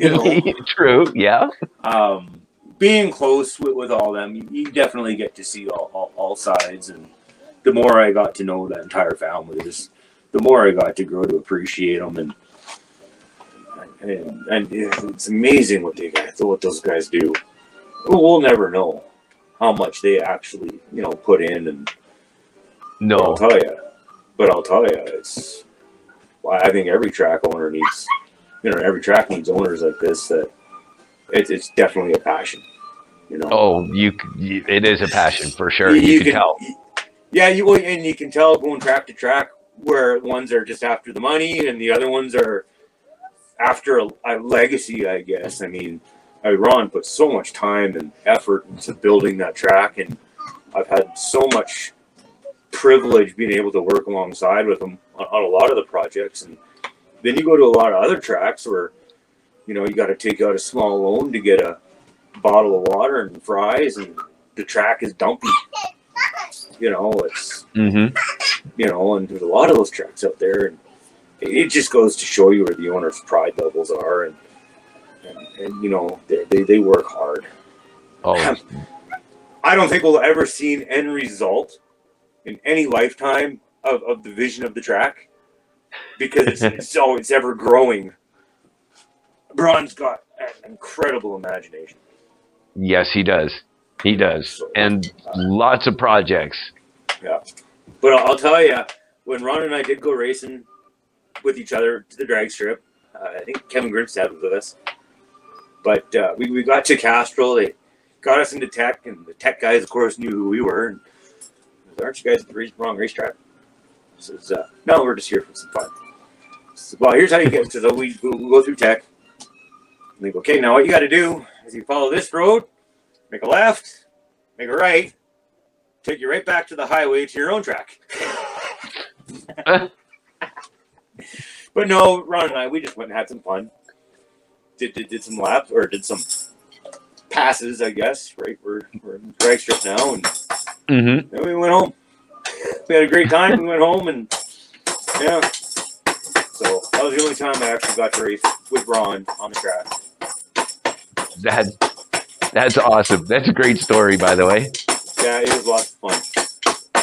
Speaker 2: You know,
Speaker 1: True. Yeah.
Speaker 2: um, being close with, with all them, you, definitely get to see all, all, all sides. And the more I got to know the entire family, just the more I got to grow to appreciate them. And and, and it's amazing what they guys, what those guys do. We'll never know how much they actually, you know, put in. And but I'll tell you, but I'll tell you, it's. Well, I think every track owner needs you know, every track needs owners like this. That it's it's definitely a passion. You know.
Speaker 1: Oh, you, you it is a passion for sure.
Speaker 2: You-
Speaker 1: You,
Speaker 2: you
Speaker 1: can,
Speaker 2: can-
Speaker 1: tell.
Speaker 2: Yeah, you and you can tell going track to track where ones are just after the money and the other ones are after a, a legacy. I guess. I mean, I mean, Ron put so much time and effort into building that track, and I've had so much privilege being able to work alongside with them on, on a lot of the projects. And then you go to a lot of other tracks where you know you got to take out a small loan to get a bottle of water and fries, and the track is dumpy. You know, it's
Speaker 1: Mm-hmm.
Speaker 2: you know, and there's a lot of those tracks out there, and it, just goes to show you where the owner's pride levels are, and and, and you know they, they they work hard.
Speaker 1: Oh,
Speaker 2: I don't think we'll ever see an end result in any lifetime of, of the vision of the track because it's, it's so it's ever growing. Ron's got an incredible imagination.
Speaker 1: yes, he does. He does, and lots of projects.
Speaker 2: Yeah, but I'll, I'll tell you, when Ron and I did go racing with each other to the drag strip, uh, I think Kevin Grimstad was with us. But uh, we, we got to Castrol. They got us into tech, and the tech guys, of course, knew who we were. And aren't you guys at the race, wrong racetrack? I says, uh, no, we're just here for some fun. Said, well, here's how you get. So we, we go through tech. And they go, okay, now what you got to do is you follow this road, make a left, make a right, take you right back to the highway to your own track. but no, Ron and I, we just went and had some fun. Did, did, did some laps or did some passes, I guess. Right, we're we're in drag strip now, and
Speaker 1: Mm-hmm.
Speaker 2: then we went home. We had a great time. We went home, and yeah. So that was the only time I actually got to race with Ron on the track.
Speaker 1: That that's awesome. That's a great story, by the way.
Speaker 2: Yeah, it was lots of fun.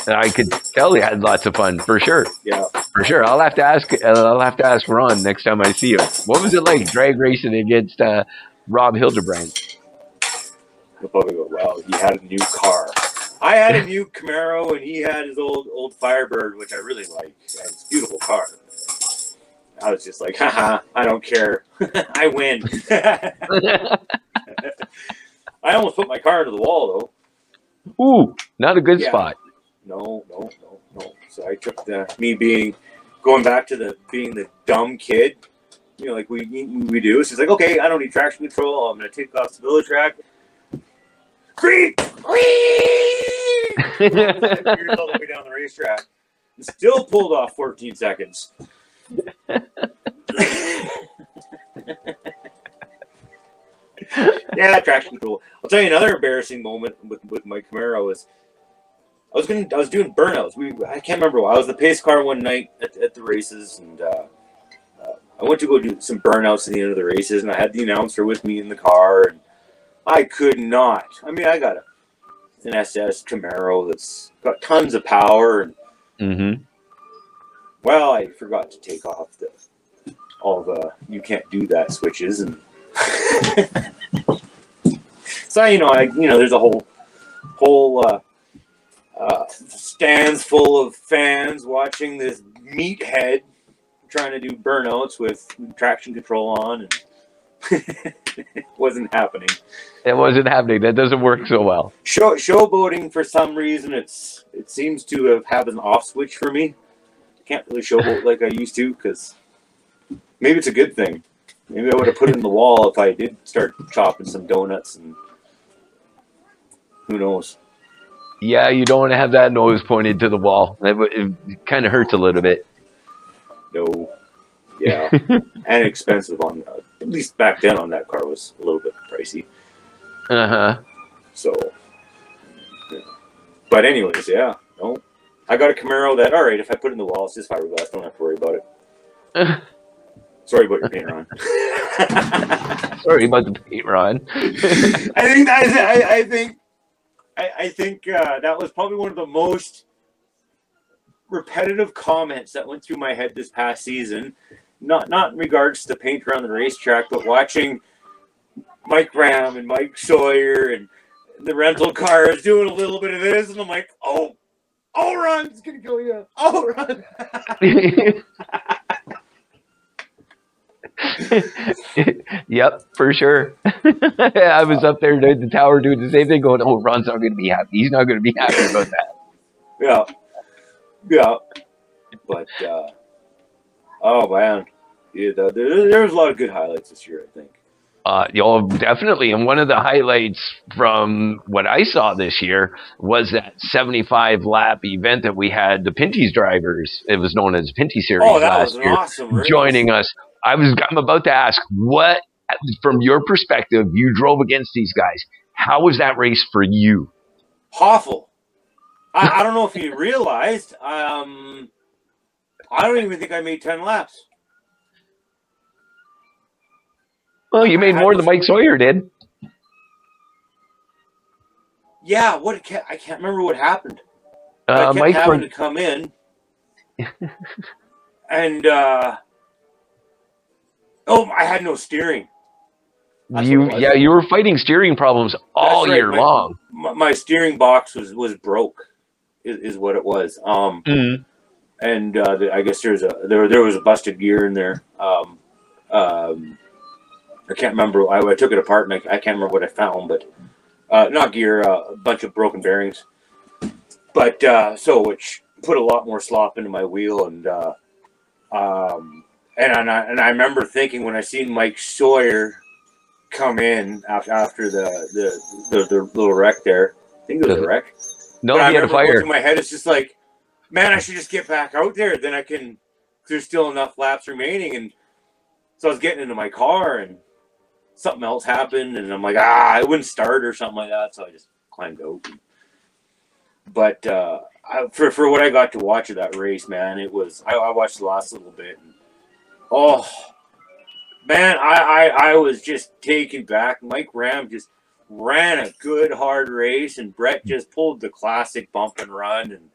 Speaker 1: And I could tell you had lots of fun for sure.
Speaker 2: Yeah,
Speaker 1: For sure. I'll have to ask. I'll have to ask Ron next time I see him. What was it like drag racing against uh, Rob Hildebrandt?
Speaker 2: He'll probably go, wow, he had a new car. I had a new Camaro and he had his old old Firebird, which I really like. It's a beautiful car. I was just like, haha, I don't care. I win. I almost put my car into the wall though.
Speaker 1: Ooh, not a good
Speaker 2: Yeah.
Speaker 1: spot.
Speaker 2: No, no, no, no. So I took the me being going back to the being the dumb kid, you know, like we we do. She's like, okay, I don't need traction control. I'm gonna take off the village track. Green, green. Here's all the way down the racetrack. And still pulled off 14 seconds. yeah, traction control. I'll tell you another embarrassing moment with, with my Camaro was I was gonna I was doing burnouts. We I can't remember. Why. I was the pace car one night at, at the races, and uh, uh, I went to go do some burnouts at the end of the races, and I had the announcer with me in the car, and I could not. I mean, I got a, an SS Camaro that's got tons of power, and
Speaker 1: mm-hmm.
Speaker 2: well, I forgot to take off the all the you can't do that switches, and so you know, I you know, there's a whole whole uh, uh, stands full of fans watching this meathead trying to do burnouts with traction control on, and wasn't happening.
Speaker 1: It wasn't happening. That doesn't work so well.
Speaker 2: Show showboating for some reason it's it seems to have had an off switch for me. Can't really showboat like I used to because maybe it's a good thing. Maybe I would have put it in the wall if I did start chopping some donuts and who knows.
Speaker 1: Yeah, you don't want to have that nose pointed to the wall. It, it kind of hurts a little bit.
Speaker 2: No, yeah, and expensive on at least back then on that car was a little bit pricey.
Speaker 1: Uh huh.
Speaker 2: So, yeah. but anyways, yeah, no, I got a Camaro that all right. If I put it in the wall, it's just fiberglass. Don't have to worry about it. Sorry about your paint, Ron.
Speaker 1: Sorry about the paint, Ron.
Speaker 2: I think I, I think I, I think uh, that was probably one of the most repetitive comments that went through my head this past season. Not not in regards to paint around the racetrack, but watching Mike Ram and Mike Sawyer and the rental cars doing a little bit of this, and I'm like, oh, oh, Ron's gonna kill you. Oh, Ron.
Speaker 1: yep, for sure. I was up there at the tower doing the same thing, going, "Oh, Ron's not going to be happy. He's not going to be happy about that."
Speaker 2: Yeah, yeah. But uh, oh man, yeah, there, there was a lot of good highlights this year. I think.
Speaker 1: Uh, you definitely. And one of the highlights from what I saw this year was that 75 lap event that we had the Pinty's drivers. It was known as Pinty Series
Speaker 2: Oh, that
Speaker 1: last
Speaker 2: was
Speaker 1: year.
Speaker 2: awesome race.
Speaker 1: joining us. I was I'm about to ask what from your perspective you drove against these guys. How was that race for you?
Speaker 2: Awful. I, I don't know if you realized. Um, I don't even think I made ten laps.
Speaker 1: Well, you made more than Mike Sawyer did.
Speaker 2: Yeah, what I can't remember what happened. I
Speaker 1: Uh,
Speaker 2: kept
Speaker 1: Mike,
Speaker 2: having
Speaker 1: for,
Speaker 2: to come in, and uh, oh, I had no steering. That's
Speaker 1: you
Speaker 2: what it was.
Speaker 1: yeah, you were fighting steering problems all
Speaker 2: right,
Speaker 1: year
Speaker 2: my-
Speaker 1: long.
Speaker 2: My, my steering box was was broke, is, is what it was. Um, and uh, the- I guess there's a there there was a busted gear in there. Um, um, I can't remember. I, I took it apart and I, I can't remember what I found, but uh, not gear, uh, a bunch of broken bearings. But uh, so which put a lot more slop into my wheel and uh, um, and and I, and I remember thinking when I seen Mike Sawyer come in after after the the, the, the little wreck there. I think it was a wreck.
Speaker 1: No,
Speaker 2: But I
Speaker 1: had a fire.
Speaker 2: my head, it's just like, man, I should just get back out there. Then I can. There's still enough laps remaining, and so I was getting into my car, and something else happened, and I'm like, ah, it wouldn't start or something like that. So I just climbed out. But uh, I, for for what I got to watch of that race, man, it was. I, I watched the last little bit, and oh, man, I, I I was just taken back. Mike Ram just ran a good hard race, and Brett just pulled the classic bump and run, and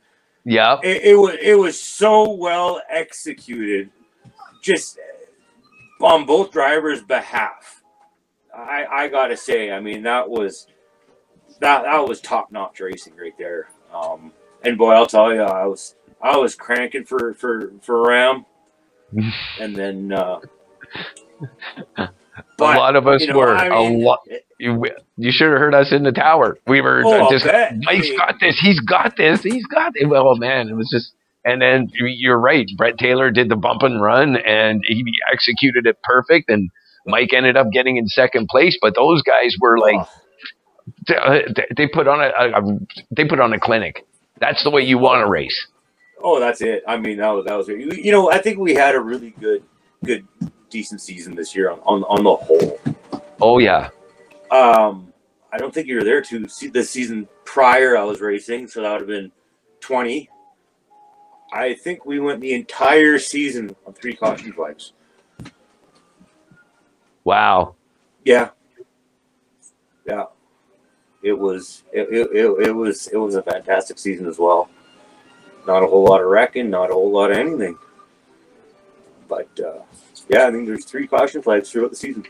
Speaker 1: Yeah.
Speaker 2: it, it was it was so well executed, just on both drivers' behalf. I I gotta say, I mean that was that that was top notch racing right there. Um, and boy, I'll tell you, I was I was cranking for for for Ram, and then. Uh,
Speaker 1: a lot of us
Speaker 2: you know,
Speaker 1: were.
Speaker 2: I
Speaker 1: a
Speaker 2: mean,
Speaker 1: lot. You, you should have heard us in the tower. We were
Speaker 2: Oh,
Speaker 1: just
Speaker 2: bet. I
Speaker 1: Mike's
Speaker 2: mean-
Speaker 1: got this. He's got this. He's got it. Well, man, it was just. And then you're right. Brett Taylor did the bump and run, and he executed it perfect. And Mike ended up getting in second place. But those guys were like,
Speaker 2: oh,
Speaker 1: they- they put on a, a, a they put on a clinic. That's the way you want to race.
Speaker 2: Oh, that's it. I mean, that was that was you you know. I think we had a really good, good, decent season this year on on, on the whole.
Speaker 1: Oh yeah,
Speaker 2: Um, I don't think you were there to see the season prior. I was racing, so that would have been twenty. I think we went the entire season on three caution flags.
Speaker 1: Wow.
Speaker 2: Yeah, yeah. It was it, it, it, was it was a fantastic season as well. Not a whole lot of wrecking, not a whole lot of anything. But uh, yeah, I think there's three caution flags throughout the season.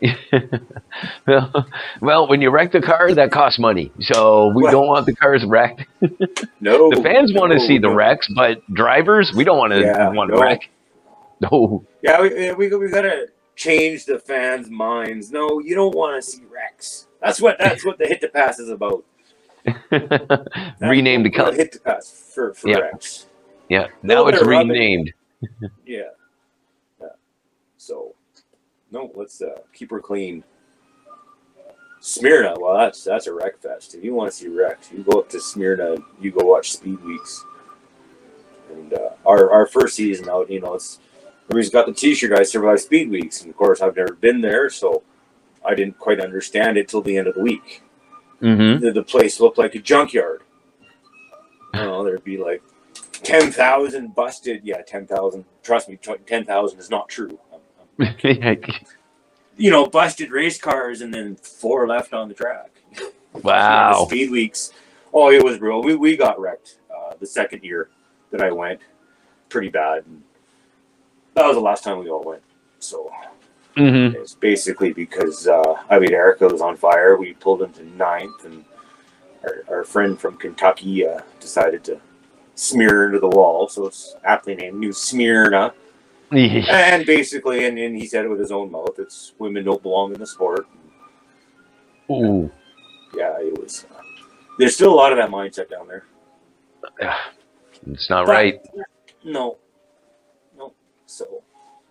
Speaker 1: well, well, when you wreck the car, that costs money. So we
Speaker 2: Well-
Speaker 1: don't want the cars wrecked.
Speaker 2: No,
Speaker 1: The fans want to
Speaker 2: no,
Speaker 1: see the
Speaker 2: no.
Speaker 1: wrecks, but drivers, we don't want to
Speaker 2: Yeah,
Speaker 1: want
Speaker 2: no.
Speaker 1: to wreck. No.
Speaker 2: Yeah, we, we, we gotta change the fans' minds. No, you don't want to see wrecks. That's what that's what the hit to pass is about. That's
Speaker 1: renamed the color.
Speaker 2: hit to pass for for
Speaker 1: Yeah.
Speaker 2: wrecks.
Speaker 1: Yeah, now it's renamed.
Speaker 2: Yeah. yeah. So, no, let's uh, keep her clean. Smyrna, well, that's that's a wreck fest. If you want to see wrecks, you go up to Smyrna. You go watch Speed Weeks. And uh, our our first season out, you know, it's everybody's got the T-shirt. I survived Speed Weeks, and of course, I've never been there, so I didn't quite understand it till the end of the week.
Speaker 1: Mm-hmm.
Speaker 2: The, the place looked like a junkyard. Oh, there'd be like ten thousand busted. Yeah, ten thousand. Trust me, ten thousand is not true. Um, you know, busted race cars, and then four left on the track. The
Speaker 1: wow.
Speaker 2: speed weeks. Oh, it was real. We we got wrecked uh, the second year that I went, pretty bad. And that was the last time we all went. So
Speaker 1: Mm-hmm.
Speaker 2: it's basically because uh, I mean Erica was on fire. We pulled into ninth, and our, our friend from Kentucky uh, decided to smear into the wall. So it's aptly named New Smyrna. and basically, and, and he said it with his own mouth. It's women don't belong in the sport.
Speaker 1: Ooh,
Speaker 2: Yeah, it was. Uh, there's still a lot of that mindset down there.
Speaker 1: it's not right.
Speaker 2: No. So,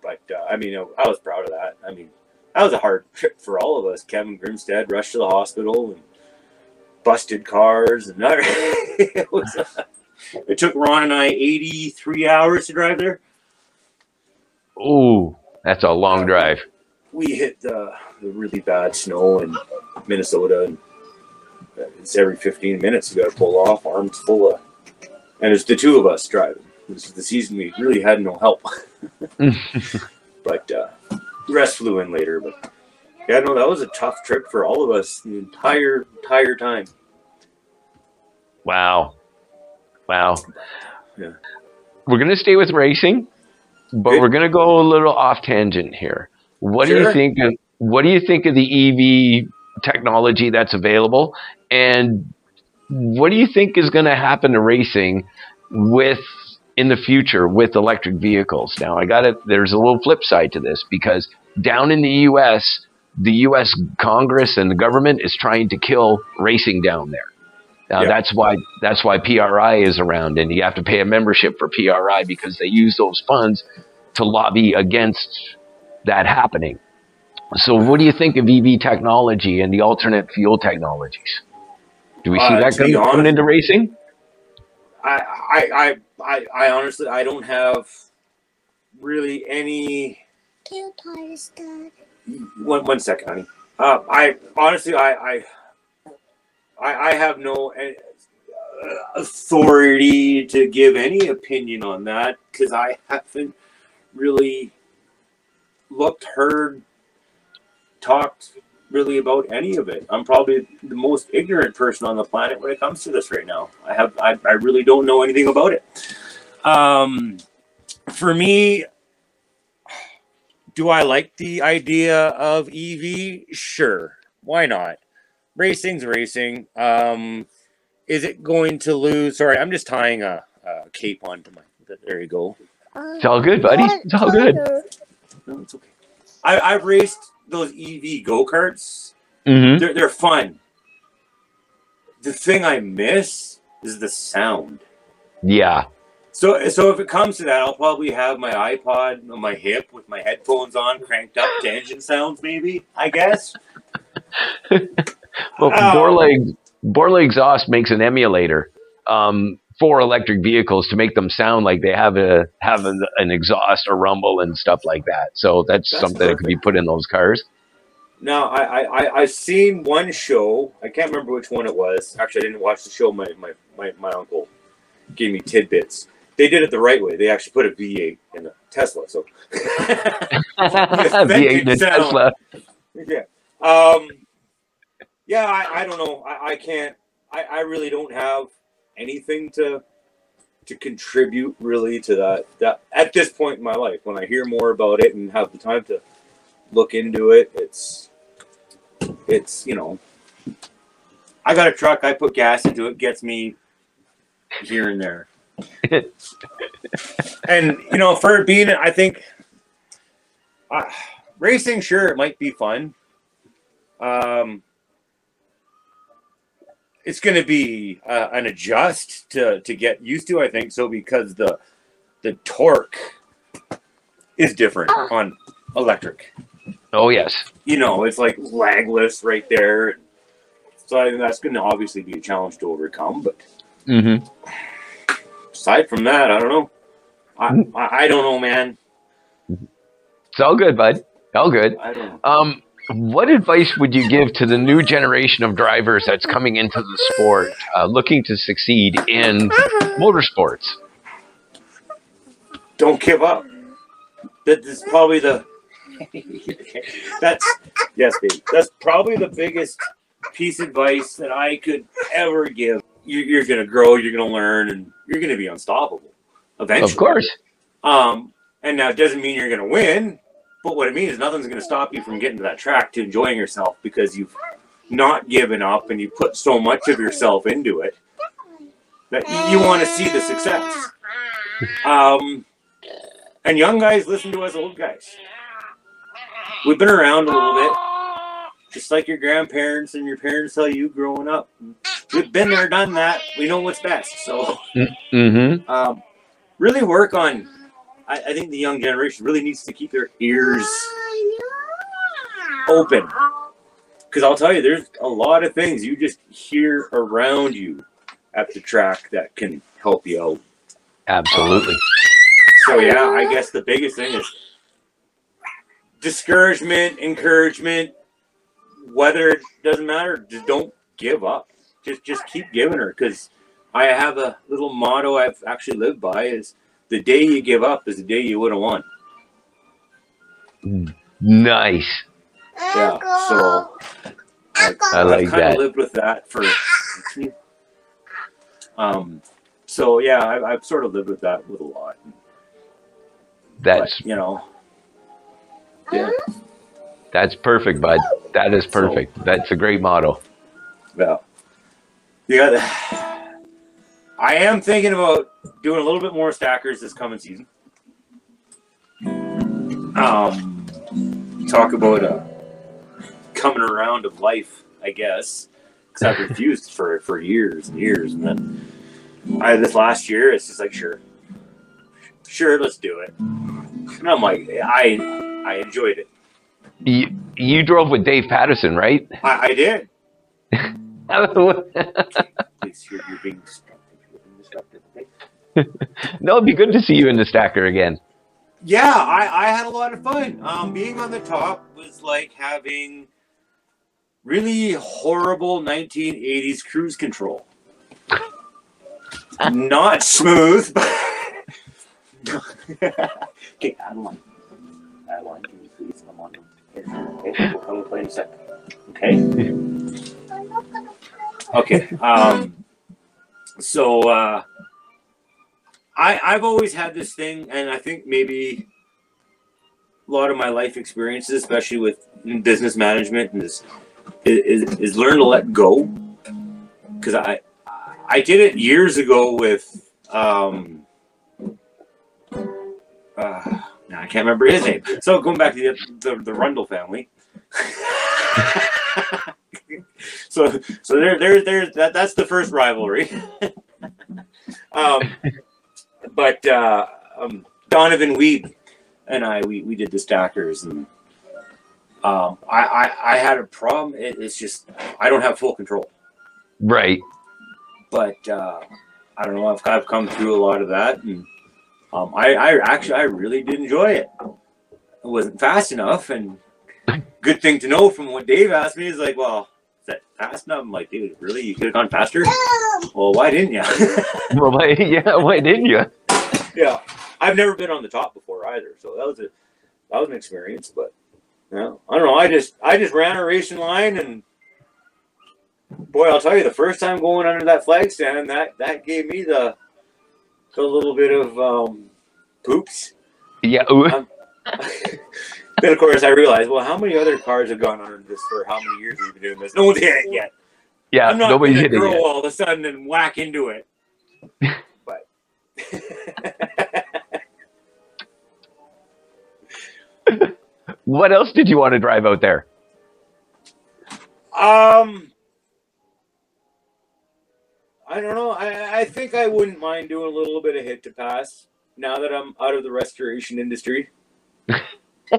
Speaker 2: but uh, I mean, I was proud of that. I mean, that was a hard trip for all of us. Kevin Grimstead rushed to the hospital and busted cars, and it was. Uh, it took Ron and I 83 hours to drive there.
Speaker 1: Ooh, that's a long drive.
Speaker 2: We hit the, the really bad snow in Minnesota, and it's every 15 minutes you got to pull off, arms full of, and it's the two of us driving. This is the season we really had no help. but uh, the rest flew in later. But yeah, no, that was a tough trip for all of us the entire entire time.
Speaker 1: Wow. Wow.
Speaker 2: Yeah.
Speaker 1: We're going to stay with racing, but
Speaker 2: Good.
Speaker 1: we're going to go a little off tangent here. What do you think of what do you think of the EV technology that's available and what do you think is going to happen to racing with in the future with electric vehicles? Now, I got it there's a little flip side to this because down in the US, the US Congress and the government is trying to kill racing down there. Now that's why that's why PRI is around, and you have to pay a membership for PRI because they use those funds to lobby against that happening. So, what do you think of EV technology and the alternate fuel technologies? Do we see
Speaker 2: Uh,
Speaker 1: that
Speaker 2: to be
Speaker 1: coming, coming
Speaker 2: honest-
Speaker 1: into racing?
Speaker 2: I, I, I, I, honestly, I don't have really any. One, one second, honey. Uh, I honestly, I, I, I, I have no uh, authority to give any opinion on that because I haven't really looked, heard, talked really about any of it. I'm probably the most ignorant person on the planet when it comes to this right now. I have, I, I really don't know anything about it. Um, for me, do I like the idea of EV? Sure. Why not? Racing's racing. Um, is it going to lose? Sorry, I'm just tying a, a cape onto my. There you go.
Speaker 1: It's all good, buddy. It's all good.
Speaker 2: No, it's okay. I, I've raced those EV go karts.
Speaker 1: hmm
Speaker 2: They're, they're fun. The thing I miss is the sound.
Speaker 1: Yeah.
Speaker 2: So, so if it comes to that, I'll probably have my iPod on my hip with my headphones on, cranked up to engine sounds. Maybe I guess.
Speaker 1: Well,
Speaker 2: Oh.
Speaker 1: Borla, Borla Exhaust makes an emulator um, for electric vehicles to make them sound like they have a have an, an exhaust or rumble and stuff like that. So that's,
Speaker 2: That's
Speaker 1: something that could be put in those cars.
Speaker 2: Now, I, I, I, I've seen one show. I can't remember which one it was. Actually, I didn't watch the show. My, my, my, my uncle gave me tidbits. They did it the right way. They actually put a V8 in a Tesla. So,
Speaker 1: V8 in a. Tesla.
Speaker 2: yeah. Um, yeah, I, I don't know. I, I can't. I, I really don't have anything to to contribute really to that. That at this point in my life, when I hear more about it and have the time to look into it, it's it's you know. I got a truck. I put gas into it. Gets me here and there. and you know, for being, I think uh, racing, sure, it might be fun. Um, it's going to be uh, an adjust to to get used to. I think so because the the torque is different on electric.
Speaker 1: Oh yes.
Speaker 2: You know, it's like lagless right there. So I think that's going to obviously be a challenge to overcome. But
Speaker 1: hmm
Speaker 2: aside from that, I don't know. I I, I don't know, man.
Speaker 1: It's all good, bud. All good.
Speaker 2: I don't know.
Speaker 1: Um, what advice would you give to the new generation of drivers that's coming into the sport, uh, looking to succeed in motorsports?
Speaker 2: don't give up. That is probably the. that's yes. That's probably the biggest piece of advice that I could ever give. You, you're gonna grow. You're gonna learn, and you're gonna be unstoppable. Eventually,
Speaker 1: Of course.
Speaker 2: Um, and now it doesn't mean you're gonna win, but what it means is nothing's gonna stop you from getting to that track to enjoying yourself because you've not given up and you put so much of yourself into it that you, you want to see the success. Um, And young guys listen to us old guys. We've been around a little bit, just like your grandparents and your parents tell you growing up. We've been there, done that. We know what's best. So,
Speaker 1: Mm-hmm.
Speaker 2: um, really work on. I, I think the young generation really needs to keep their ears open. Because I'll tell you, there's a lot of things you just hear around you at the track that can help you out.
Speaker 1: Absolutely.
Speaker 2: So yeah, I guess the biggest thing is discouragement, encouragement. Whether it doesn't matter, just don't give up. Just just keep giving her. Because I have a little motto I've actually lived by: is the day you give up is the day you would have won.
Speaker 1: Nice.
Speaker 2: Yeah. So I,
Speaker 1: I like
Speaker 2: kind
Speaker 1: that.
Speaker 2: lived with that for. Um. So yeah, I've, I've sort of lived with that with a lot.
Speaker 1: That's
Speaker 2: But, you know. Yeah.
Speaker 1: that's perfect, bud. That is perfect. That's a great motto.
Speaker 2: Yeah. Yeah. I am thinking about doing a little bit more stackers this coming season. Um, talk about uh, coming around of life, I guess. Because I've refused for for years and years, and then I this last year, it's just like sure, sure, let's do it. And I'm like, I I enjoyed it.
Speaker 1: You, you drove with Dave Patterson, right?
Speaker 2: I, I did. Please, you're, you're being disruptive. You're being disruptive. Okay?
Speaker 1: no, it'd be good to see you in the stacker again.
Speaker 2: Yeah, I, I had a lot of fun. Um, being on the top was like having really horrible 1980s cruise control. Not smooth. but- okay, can you please come on? Okay, we'll come and play in a second. Okay. Okay. Um, so uh, I I've always had this thing, and I think maybe a lot of my life experiences, especially with business management, is is, is learn to let go. Because I I did it years ago with um. Uh, now I can't remember his name. So going back to the the, the Rundle family. so so there there there's that that's the first rivalry. um, but uh, um, Donovan Weeb and I we, we did the stackers and um, I, I I had a problem. It, it's just I don't have full control.
Speaker 1: Right.
Speaker 2: But uh, I don't know. I've I've come through a lot of that and um, I I actually I really did enjoy it. It wasn't fast enough and good thing to know from what Dave asked me is like, well, that fast enough? I'm like, dude, really? You could have gone faster? Well, why didn't you?
Speaker 1: Well, why, yeah, why didn't you?
Speaker 2: yeah, I've never been on the top before either, so that was a that was an experience. But yeah, I don't know. I just I just ran a racing line, and boy, I'll tell you, the first time going under that flag stand, that that gave me the the little bit of um, poops.
Speaker 1: Yeah.
Speaker 2: then of course I realized, well, how many other cars have gone under this for how many years we've been doing this? No one's hit it yet.
Speaker 1: Yeah.
Speaker 2: I'm not
Speaker 1: Nobody's
Speaker 2: grow
Speaker 1: it.
Speaker 2: all of a sudden and whack into it. But
Speaker 1: What else did you want to drive out there?
Speaker 2: um, I don't know. I I think I wouldn't mind doing a little bit of hit to pass now that I'm out of the restoration industry. I,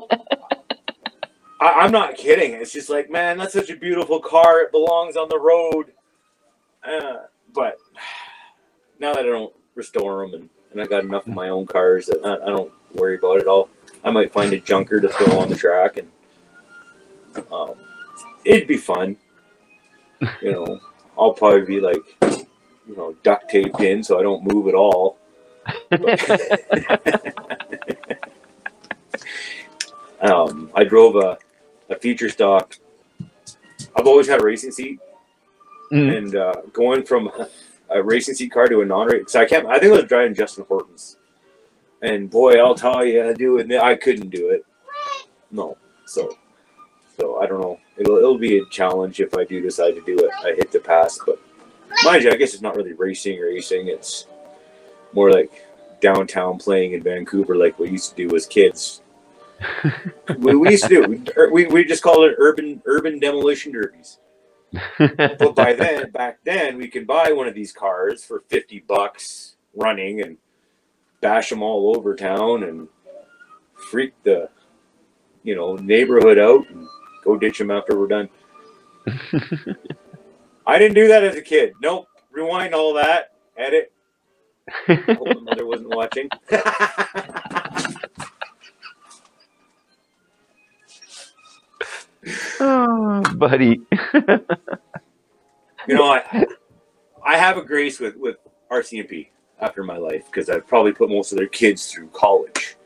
Speaker 2: I'm not kidding. It's just like, man, that's such a beautiful car. It belongs on the road. Uh, but now that I don't restore them and, and I got enough of my own cars that I, I don't worry about it all. I might find a junker to throw on the track and um, it'd be fun. You know, I'll probably be like, you know, duct taped in so I don't move at all. um, I drove a, a feature stock. I've always had a racing seat,
Speaker 1: Mm.
Speaker 2: and uh, going from a racing seat car to a non-racing. So I can't. I think I was driving Justin Hortons, and boy, I'll tell you, I do it. I couldn't do it. No. So, so I don't know. It'll it'll be a challenge if I do decide to do it. I hit the pass, but mind you, I guess it's not really racing racing. It's more like downtown playing in Vancouver like we used to do as kids. We, we used to do. er, We, we just called it urban urban demolition derbies. But by then, back then, we could buy one of these cars for fifty bucks running and bash them all over town and freak the you know neighborhood out and go ditch them after we're done. I didn't do that as a kid. Nope. Rewind all that. Edit. Hope my mother wasn't watching.
Speaker 1: Oh, buddy.
Speaker 2: you know, I I have a grace with with RCMP after my life because I've probably put most of their kids through college.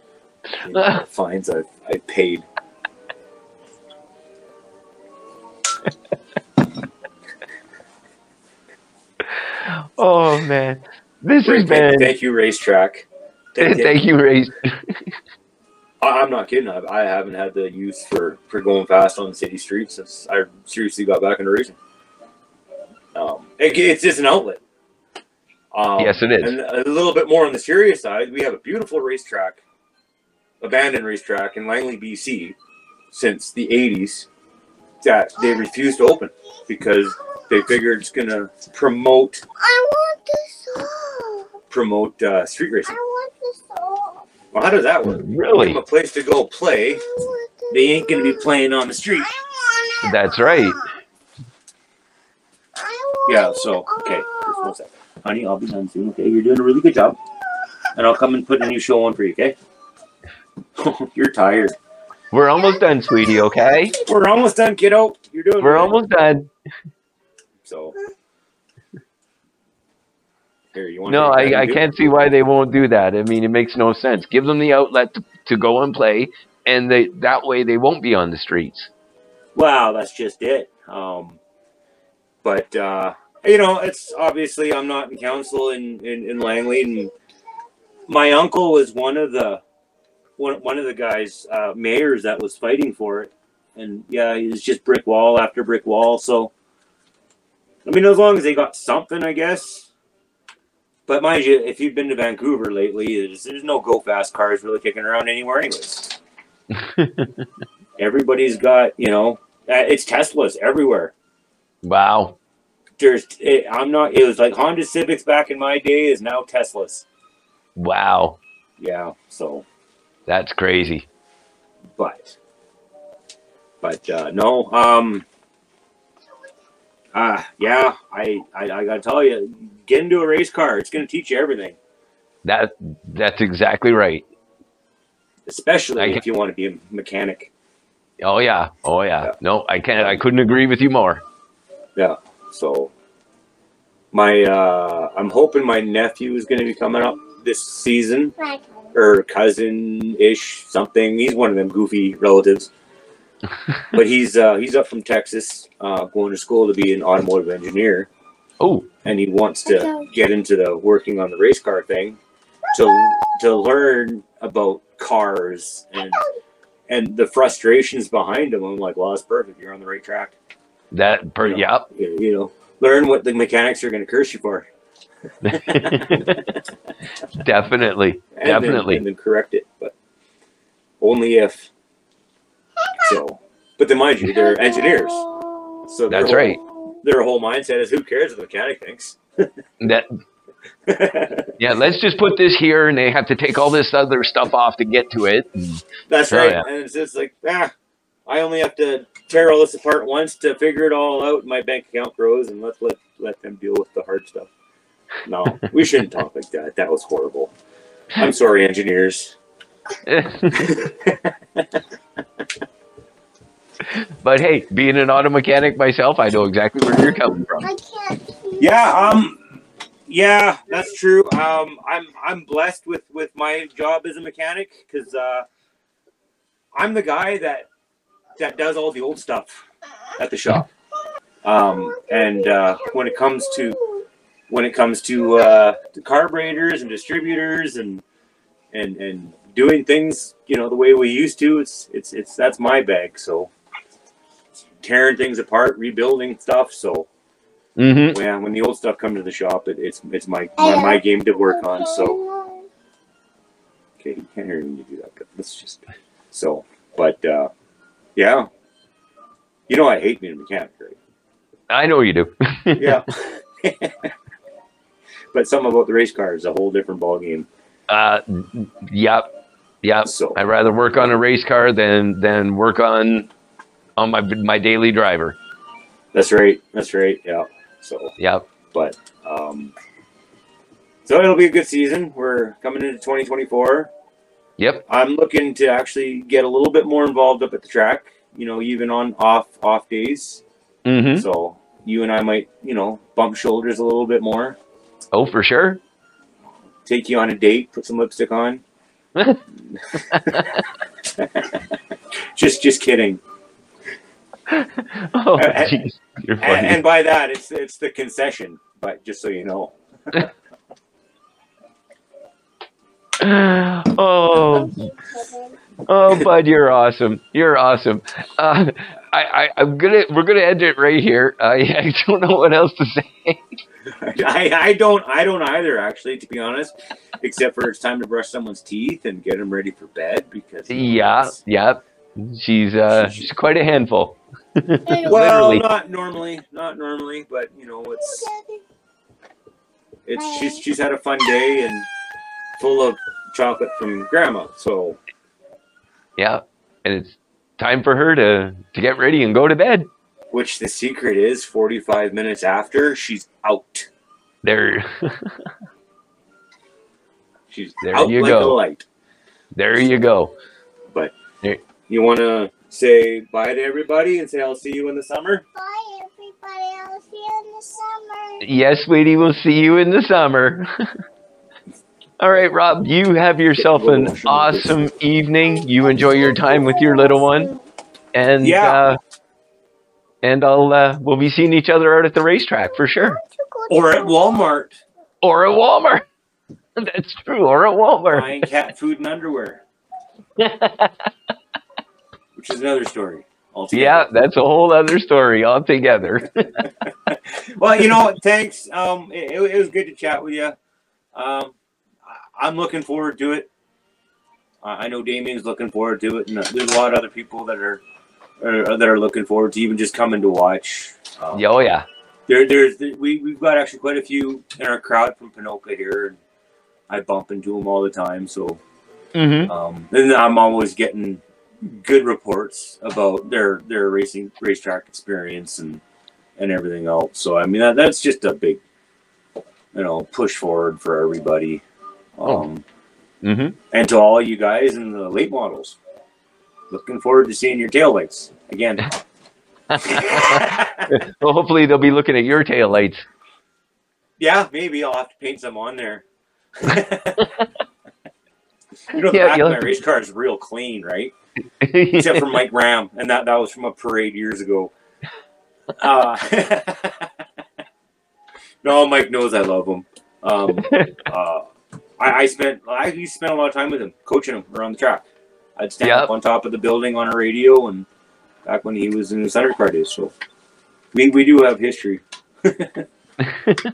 Speaker 2: You know, the fines I've I paid.
Speaker 1: Oh man, this has
Speaker 2: Thank,
Speaker 1: been.
Speaker 2: thank you, racetrack. Thank, you.
Speaker 1: Thank you, Ray.
Speaker 2: I- I'm not kidding. I, I haven't had the use for, for going fast on the city streets since I seriously got back into racing. Um, it, it's just an outlet. Um,
Speaker 1: Yes, it is.
Speaker 2: And a little bit more on the serious side, we have a beautiful racetrack, abandoned racetrack in Langley, BC, since the 80s that they refused to open because they figured it's going to promote
Speaker 3: I want the
Speaker 2: promote uh, street
Speaker 3: I
Speaker 2: racing.
Speaker 3: Want the song.
Speaker 2: Well, how does that work?
Speaker 1: Really?
Speaker 2: a place to go play.
Speaker 3: I want the
Speaker 2: They ain't going to be playing on the street.
Speaker 3: I want it
Speaker 1: That's right.
Speaker 3: all. I want
Speaker 2: Yeah, so, okay. Just
Speaker 3: all.
Speaker 2: one sec. Honey, I'll be done soon, okay? You're doing a really good job. And I'll come and put a new show on for you, okay? You're tired.
Speaker 1: We're almost done, sweetie. Okay,
Speaker 2: We're almost done, kiddo. You're doing
Speaker 1: we're almost done.
Speaker 2: So. Here, you want
Speaker 1: No, I, I can't see why they won't do that. I mean, it makes no sense. Give them the outlet to, to go and play, and they that way they won't be on the streets.
Speaker 2: Wow, that's just it. Um, but uh, you know, it's obviously I'm not in council in, in, in Langley, and my uncle was one of the one one of the guys uh, mayors that was fighting for it, and yeah, it was just brick wall after brick wall. So, I mean, as long as they got something, I guess. But mind you, if you've been to Vancouver lately, there's, there's no go fast cars really kicking around anywhere, anyways. Everybody's got, you know, uh, it's Teslas everywhere.
Speaker 1: Wow.
Speaker 2: There's, it, I'm not. It was like Honda Civics back in my day is now Teslas.
Speaker 1: Wow.
Speaker 2: Yeah. So,
Speaker 1: That's crazy.
Speaker 2: but, but uh, no. Um. Ah, yeah. I, I I gotta tell you, get into a race car. It's gonna teach you everything,
Speaker 1: That that's exactly right.
Speaker 2: especially
Speaker 1: I
Speaker 2: if you want to be a mechanic.
Speaker 1: Oh yeah. Oh yeah.
Speaker 2: Yeah.
Speaker 1: No, I can't. I couldn't agree with you more. Yeah.
Speaker 2: So, my uh, I'm hoping my nephew is gonna be coming up this season.
Speaker 3: Right.
Speaker 2: or cousin ish something. He's one of them goofy relatives. but he's uh, he's up from Texas, uh, going to school to be an automotive engineer,
Speaker 1: Oh,
Speaker 2: and he wants to get into the working on the race car thing to to learn about cars and and the frustrations behind them. I'm like, well, that's perfect. You're on the right track.
Speaker 1: that. Per,
Speaker 2: Yeah.
Speaker 1: Yep.
Speaker 2: You, you know, learn what the mechanics are going to curse you for,
Speaker 1: Definitely.
Speaker 2: and
Speaker 1: Definitely.
Speaker 2: then, and then correct it. But only if so. But then, mind you, they're engineers. So
Speaker 1: That's
Speaker 2: whole-
Speaker 1: right.
Speaker 2: Their whole mindset is, who cares what the mechanic thinks?
Speaker 1: That yeah. Let's just put this here, and they have to take all this other stuff off to get to it.
Speaker 2: That's
Speaker 1: Oh,
Speaker 2: right.
Speaker 1: yeah.
Speaker 2: And it's just like, ah, I only have to tear all this apart once to figure it all out. My bank account grows, and let's let let them deal with the hard stuff. No, we shouldn't talk like that. That was horrible. I'm sorry, engineers.
Speaker 1: but hey, being an auto mechanic myself, I know exactly where you're coming from.
Speaker 3: I can't.
Speaker 2: Yeah, um, yeah, that's true. Um, I'm I'm blessed with with my job as a mechanic because uh, I'm the guy that that does all the old stuff at the shop. Um, and uh, when it comes to when it comes to uh, the carburetors and distributors and and and doing things, you know, the way we used to, it's it's it's that's my bag. So tearing things apart, rebuilding stuff. So
Speaker 1: Mm-hmm.
Speaker 2: yeah, when the old stuff comes to the shop, it, it's it's my, my my game to work on. So Okay, you can't hear me when do that, but let's just so. But uh, yeah, you know I hate being a mechanic, right?
Speaker 1: I know you do.
Speaker 2: Yeah. but something about the race car is a whole different ballgame.
Speaker 1: Uh, yep, yep.
Speaker 2: So
Speaker 1: I'd rather work on a race car than than work on on my my daily driver.
Speaker 2: that's right. That's right. Yeah. So,
Speaker 1: Yep.
Speaker 2: but um, so it'll be a good season. We're coming into 2024.
Speaker 1: Yep.
Speaker 2: I'm looking to actually get a little bit more involved up at the track. You know, even on off off days.
Speaker 1: Mm-hmm.
Speaker 2: So you and I might, you know, bump shoulders a little bit more.
Speaker 1: Oh, for sure.
Speaker 2: Take you on a date. Put some lipstick on. just just kidding.
Speaker 1: Oh,
Speaker 2: Uh.
Speaker 1: You're
Speaker 2: And, and by that, it's it's the concession. But just so you know.
Speaker 1: oh, oh, bud, you're awesome. You're awesome. Uh, I, I, I'm gonna, we're gonna end it right here. I, I don't know what else to say.
Speaker 2: I, I don't I don't either actually to be honest, except for it's time to brush someone's teeth and get them ready for bed because you know,
Speaker 1: Yeah, yep. She's, uh, she's quite a handful.
Speaker 2: Well, not normally, not normally, but you know it's it's she's she's had a fun day and full of chocolate from grandma. So
Speaker 1: Yeah, and it's time for her to to get ready and go to bed.
Speaker 2: which the secret is, forty five minutes after she's out.
Speaker 1: There,
Speaker 2: She's
Speaker 1: There
Speaker 2: out
Speaker 1: you
Speaker 2: like
Speaker 1: go.
Speaker 2: a light.
Speaker 1: there you go.
Speaker 2: But you want to say bye to everybody and say I'll see you in the summer.
Speaker 3: Bye, everybody. I'll see you in the summer.
Speaker 1: Yes, sweetie, we'll see you in the summer. All right, Rob, you have yourself an awesome evening. You enjoy your time with your little one, and
Speaker 2: Yeah.
Speaker 1: uh, and I'll uh, we'll be seeing each other out at the racetrack for sure,
Speaker 2: Or at Walmart
Speaker 1: or at Walmart. That's true, or at Walmart.
Speaker 2: buying cat food and underwear, which is another story. Altogether.
Speaker 1: yeah, that's a whole other story altogether.
Speaker 2: well, you know, thanks. Um, it, it was good to chat with you. Um, I'm looking forward to it. I I know Damien's looking forward to it, and there's a lot of other people that are, are that are looking forward to even just coming to watch. Um,
Speaker 1: oh yeah,
Speaker 2: there, there's we we've got actually quite a few in our crowd from Ponoka here, and I bump into them all the time. So,
Speaker 1: hmm
Speaker 2: um, and I'm always getting good reports about their their racing racetrack experience and and everything else. So I mean that, that's just a big you know push forward for everybody. Um,
Speaker 1: hmm
Speaker 2: and to all you guys in the late models. Looking forward to seeing your taillights again.
Speaker 1: well, hopefully they'll be looking at your tail lights.
Speaker 2: yeah, maybe I'll have to paint some on there. you know, the
Speaker 1: Yeah,
Speaker 2: back of my
Speaker 1: to-
Speaker 2: race car is real clean, right? Except for Mike Ram, and that that was from a parade years ago. Uh, no, Mike knows I love him. Um, uh, I, I spent I used to spend a lot of time with him, coaching him around the track. I'd stand
Speaker 1: Yep.
Speaker 2: up on top of the building on a radio, and back when he was in the center car days. So we we do have history,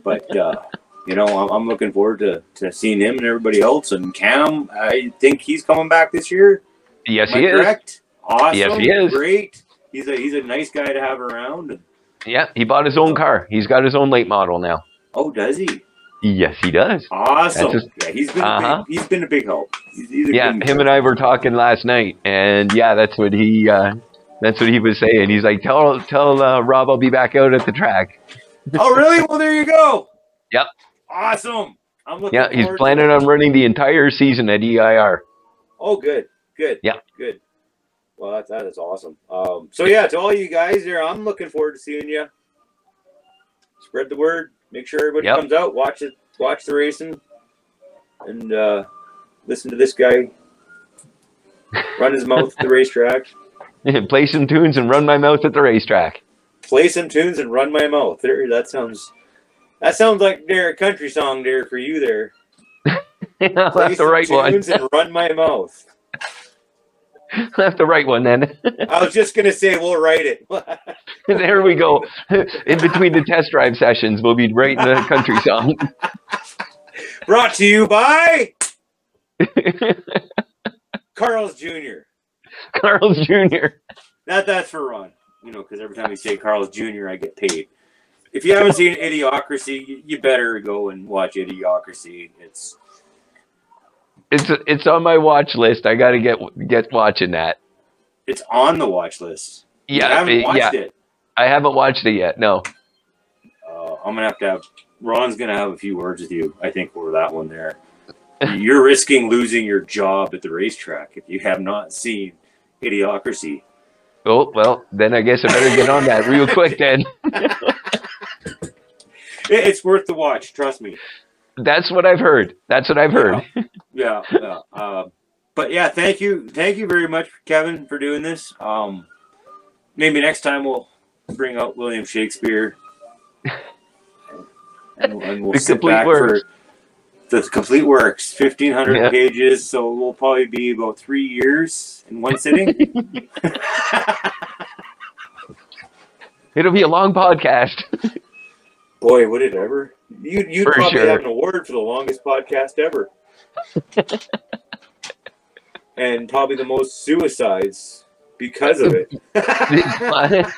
Speaker 2: but uh, you know I'm, I'm looking forward to, to seeing him and everybody else. And Cam, I think he's coming back this year.
Speaker 1: yes, he is.
Speaker 2: correct? Awesome.
Speaker 1: Yes, he is.
Speaker 2: Great. He's a he's a nice guy to have around.
Speaker 1: Yeah, he bought his own car. He's got his own late model now.
Speaker 2: oh, does he?
Speaker 1: Yes, he does.
Speaker 2: Awesome.
Speaker 1: That's
Speaker 2: yeah, he's been
Speaker 1: Uh-huh.
Speaker 2: a big, he's been a big help. He's, he's
Speaker 1: Yeah, him and I were talking last night, and yeah, that's what he uh, that's what he was saying. He's like, tell tell uh, Rob I'll be back out at the track.
Speaker 2: oh, really? Well, there you go.
Speaker 1: Yep.
Speaker 2: Awesome. I'm looking.
Speaker 1: Yeah, he's planning on running the entire season at EIR.
Speaker 2: Oh, good, good.
Speaker 1: Yeah.
Speaker 2: good. Well, that that is awesome. Um, so yeah, to all you guys there, I'm looking forward to seeing you. Spread the word. Make sure everybody
Speaker 1: Yep.
Speaker 2: comes out, watch it, watch the racing, and uh, listen to this guy run his mouth at the racetrack.
Speaker 1: Play some tunes and run my mouth at the racetrack.
Speaker 2: Play some tunes and run my mouth. There, that sounds. That sounds like there a country song there for you there. Play
Speaker 1: have to
Speaker 2: some
Speaker 1: write one.
Speaker 2: tunes and run my mouth.
Speaker 1: I'll have to write one then.
Speaker 2: I was just gonna say we'll write it.
Speaker 1: there we go. In between the test drive sessions, we'll be writing a country song.
Speaker 2: Brought to you by Carl's Jr.
Speaker 1: Carl's Jr.
Speaker 2: That that's for Ron. You know, because every time we say Carl's Jr., I get paid. If you haven't seen Idiocracy, you better go and watch Idiocracy. It's
Speaker 1: It's it's on my watch list. I got to get get watching that.
Speaker 2: it's on the watch list.
Speaker 1: Yeah,
Speaker 2: haven't
Speaker 1: it-
Speaker 2: watched
Speaker 1: yeah.
Speaker 2: it.
Speaker 1: I haven't watched it yet. No.
Speaker 2: Uh, I'm gonna have to have Ron's gonna have a few words with you. I think over that one there. You're risking losing your job at the racetrack if you have not seen Idiocracy.
Speaker 1: Oh well, then I guess I better get on that real quick. Then
Speaker 2: it's worth the watch. Trust me.
Speaker 1: That's what I've heard. That's what I've heard.
Speaker 2: Yeah, yeah. Uh, but yeah, thank you, thank you very much, Kevin, for doing this. Um, maybe next time we'll bring out William Shakespeare, and, and we'll
Speaker 1: The
Speaker 2: sit
Speaker 1: complete
Speaker 2: back
Speaker 1: works.
Speaker 2: for the complete works, fifteen hundred
Speaker 1: Yeah.
Speaker 2: pages. So we'll probably be about three years in one sitting.
Speaker 1: It'll be a long podcast.
Speaker 2: Boy, would it ever! You you'd probably
Speaker 1: sure.
Speaker 2: have an award for the longest podcast ever, and probably the most suicides because of it.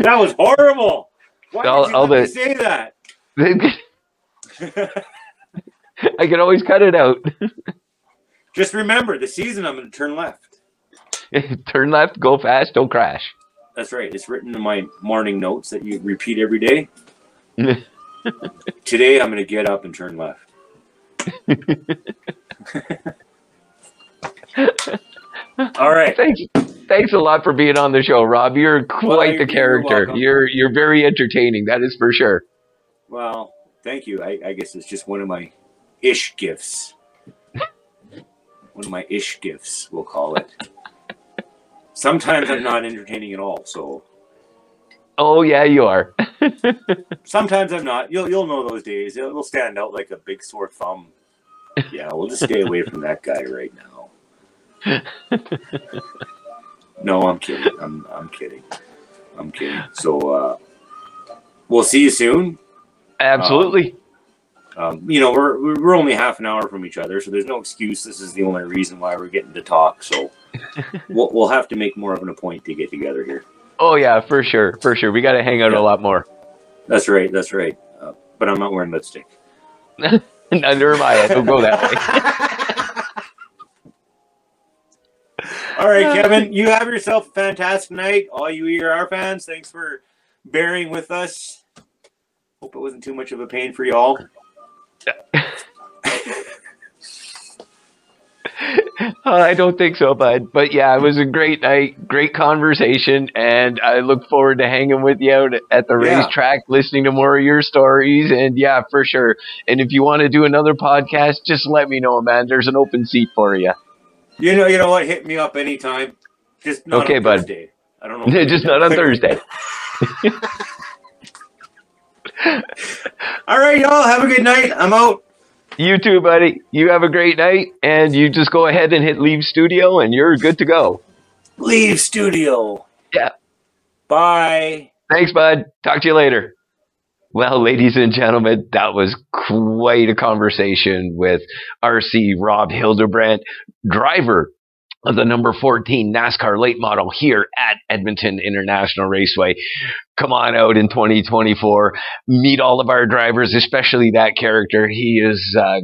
Speaker 2: That was horrible. Why
Speaker 1: All-
Speaker 2: did you
Speaker 1: all
Speaker 2: let me
Speaker 1: the-
Speaker 2: say that?
Speaker 1: I can always cut it out.
Speaker 2: Just remember, the season I'm going to turn left.
Speaker 1: Turn left, go fast, don't crash.
Speaker 2: That's right. It's written in my morning notes that you repeat every day. Today I'm going to get up and turn left. All right.
Speaker 1: Thanks, thanks a lot for being on the show, Rob. You're quite
Speaker 2: you're-
Speaker 1: the
Speaker 2: you're
Speaker 1: character. You're you're very entertaining. That is for sure.
Speaker 2: Well, thank you. I, I guess it's just one of my ish gifts. One of my ish gifts, we'll call it. Sometimes I'm not entertaining at all, so
Speaker 1: Oh yeah, you are.
Speaker 2: Sometimes I'm not. You'll you'll know those days. It'll stand out like a big sore thumb. Yeah, we'll just stay away from that guy right now. No, I'm kidding. I'm I'm kidding. I'm kidding. So uh, we'll see you soon.
Speaker 1: Absolutely.
Speaker 2: Um, you know, we're we're only half an hour from each other, so there's no excuse. This is the only reason why we're getting to talk. So we'll we'll have to make more of an a point to get together here.
Speaker 1: oh yeah, for sure, for sure. We got to hang out
Speaker 2: Yeah.
Speaker 1: a lot more.
Speaker 2: That's right. That's right. Uh, but I'm not wearing lipstick.
Speaker 1: Neither am I. I don't go that way.
Speaker 2: All right, Kevin, you have yourself a fantastic night. All you EIR fans, thanks for bearing with us. Hope it wasn't too much of a pain for y'all.
Speaker 1: Uh, I don't think so, bud. But yeah, it was a great night, great conversation, and I look forward to hanging with you out at the
Speaker 2: Yeah.
Speaker 1: racetrack, listening to more of your stories. And yeah, for sure. And if you want to do another podcast, just let me know, man. There's an open seat for you.
Speaker 2: You know, you know what? Hit me up anytime. Just not
Speaker 1: Okay,
Speaker 2: on
Speaker 1: bud.
Speaker 2: Thursday. I don't know.
Speaker 1: just not on Thursday.
Speaker 2: All right, y'all. Have a good night. I'm out.
Speaker 1: You too, buddy. You have a great night, and you just go ahead and hit leave studio, and you're good to go.
Speaker 2: Leave studio.
Speaker 1: Yeah.
Speaker 2: Bye.
Speaker 1: Thanks, bud. Talk to you later. Well, ladies and gentlemen, that was quite a conversation with RC Rob Hildebrandt, driver the number 14 NASCAR late model here at Edmonton International Raceway. Come on out in 2024, meet all of our drivers, especially that character. He is uh,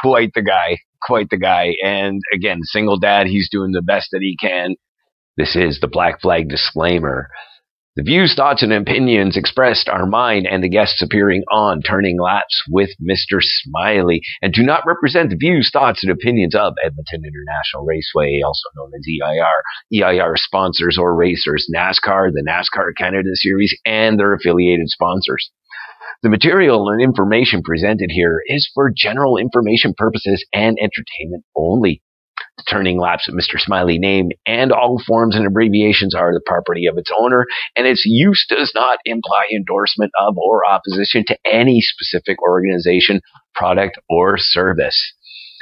Speaker 1: quite the guy, quite the guy. And again, single dad, he's doing the best that he can. This is the Black Flag disclaimer. The views, thoughts, and opinions expressed are mine and the guests appearing on Turning Laps with Mr. Smiley and do not represent the views, thoughts, and opinions of Edmonton International Raceway, also known as EIR, EIR sponsors or racers, NASCAR, the NASCAR Canada Series, and their affiliated sponsors. The material and information presented here is for general information purposes and entertainment only. Turning laps of Mr. Smiley name and all forms and abbreviations are the property of its owner, and its use does not imply endorsement of or opposition to any specific organization, product, or service.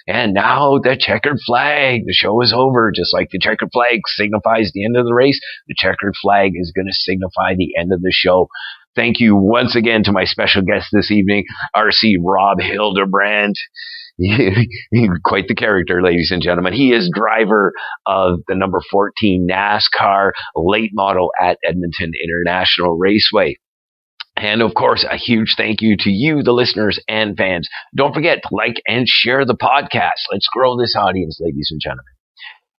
Speaker 1: And now the checkered flag. The show is over. Just like the checkered flag signifies the end of the race, the checkered flag is going to signify the end of the show. Thank you once again to my special guest this evening, RC Rob Hildebrandt. quite the character, ladies and gentlemen. He is driver of the number 14 NASCAR late model at Edmonton International Raceway. And of course, a huge thank you to you, the listeners and fans. Don't forget to like and share the podcast. Let's grow this audience, ladies and gentlemen.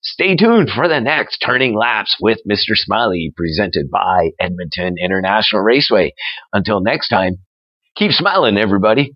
Speaker 1: Stay tuned for the next Turning Laps with Mr. Smiley, presented by Edmonton International Raceway. Until next time, keep smiling, everybody.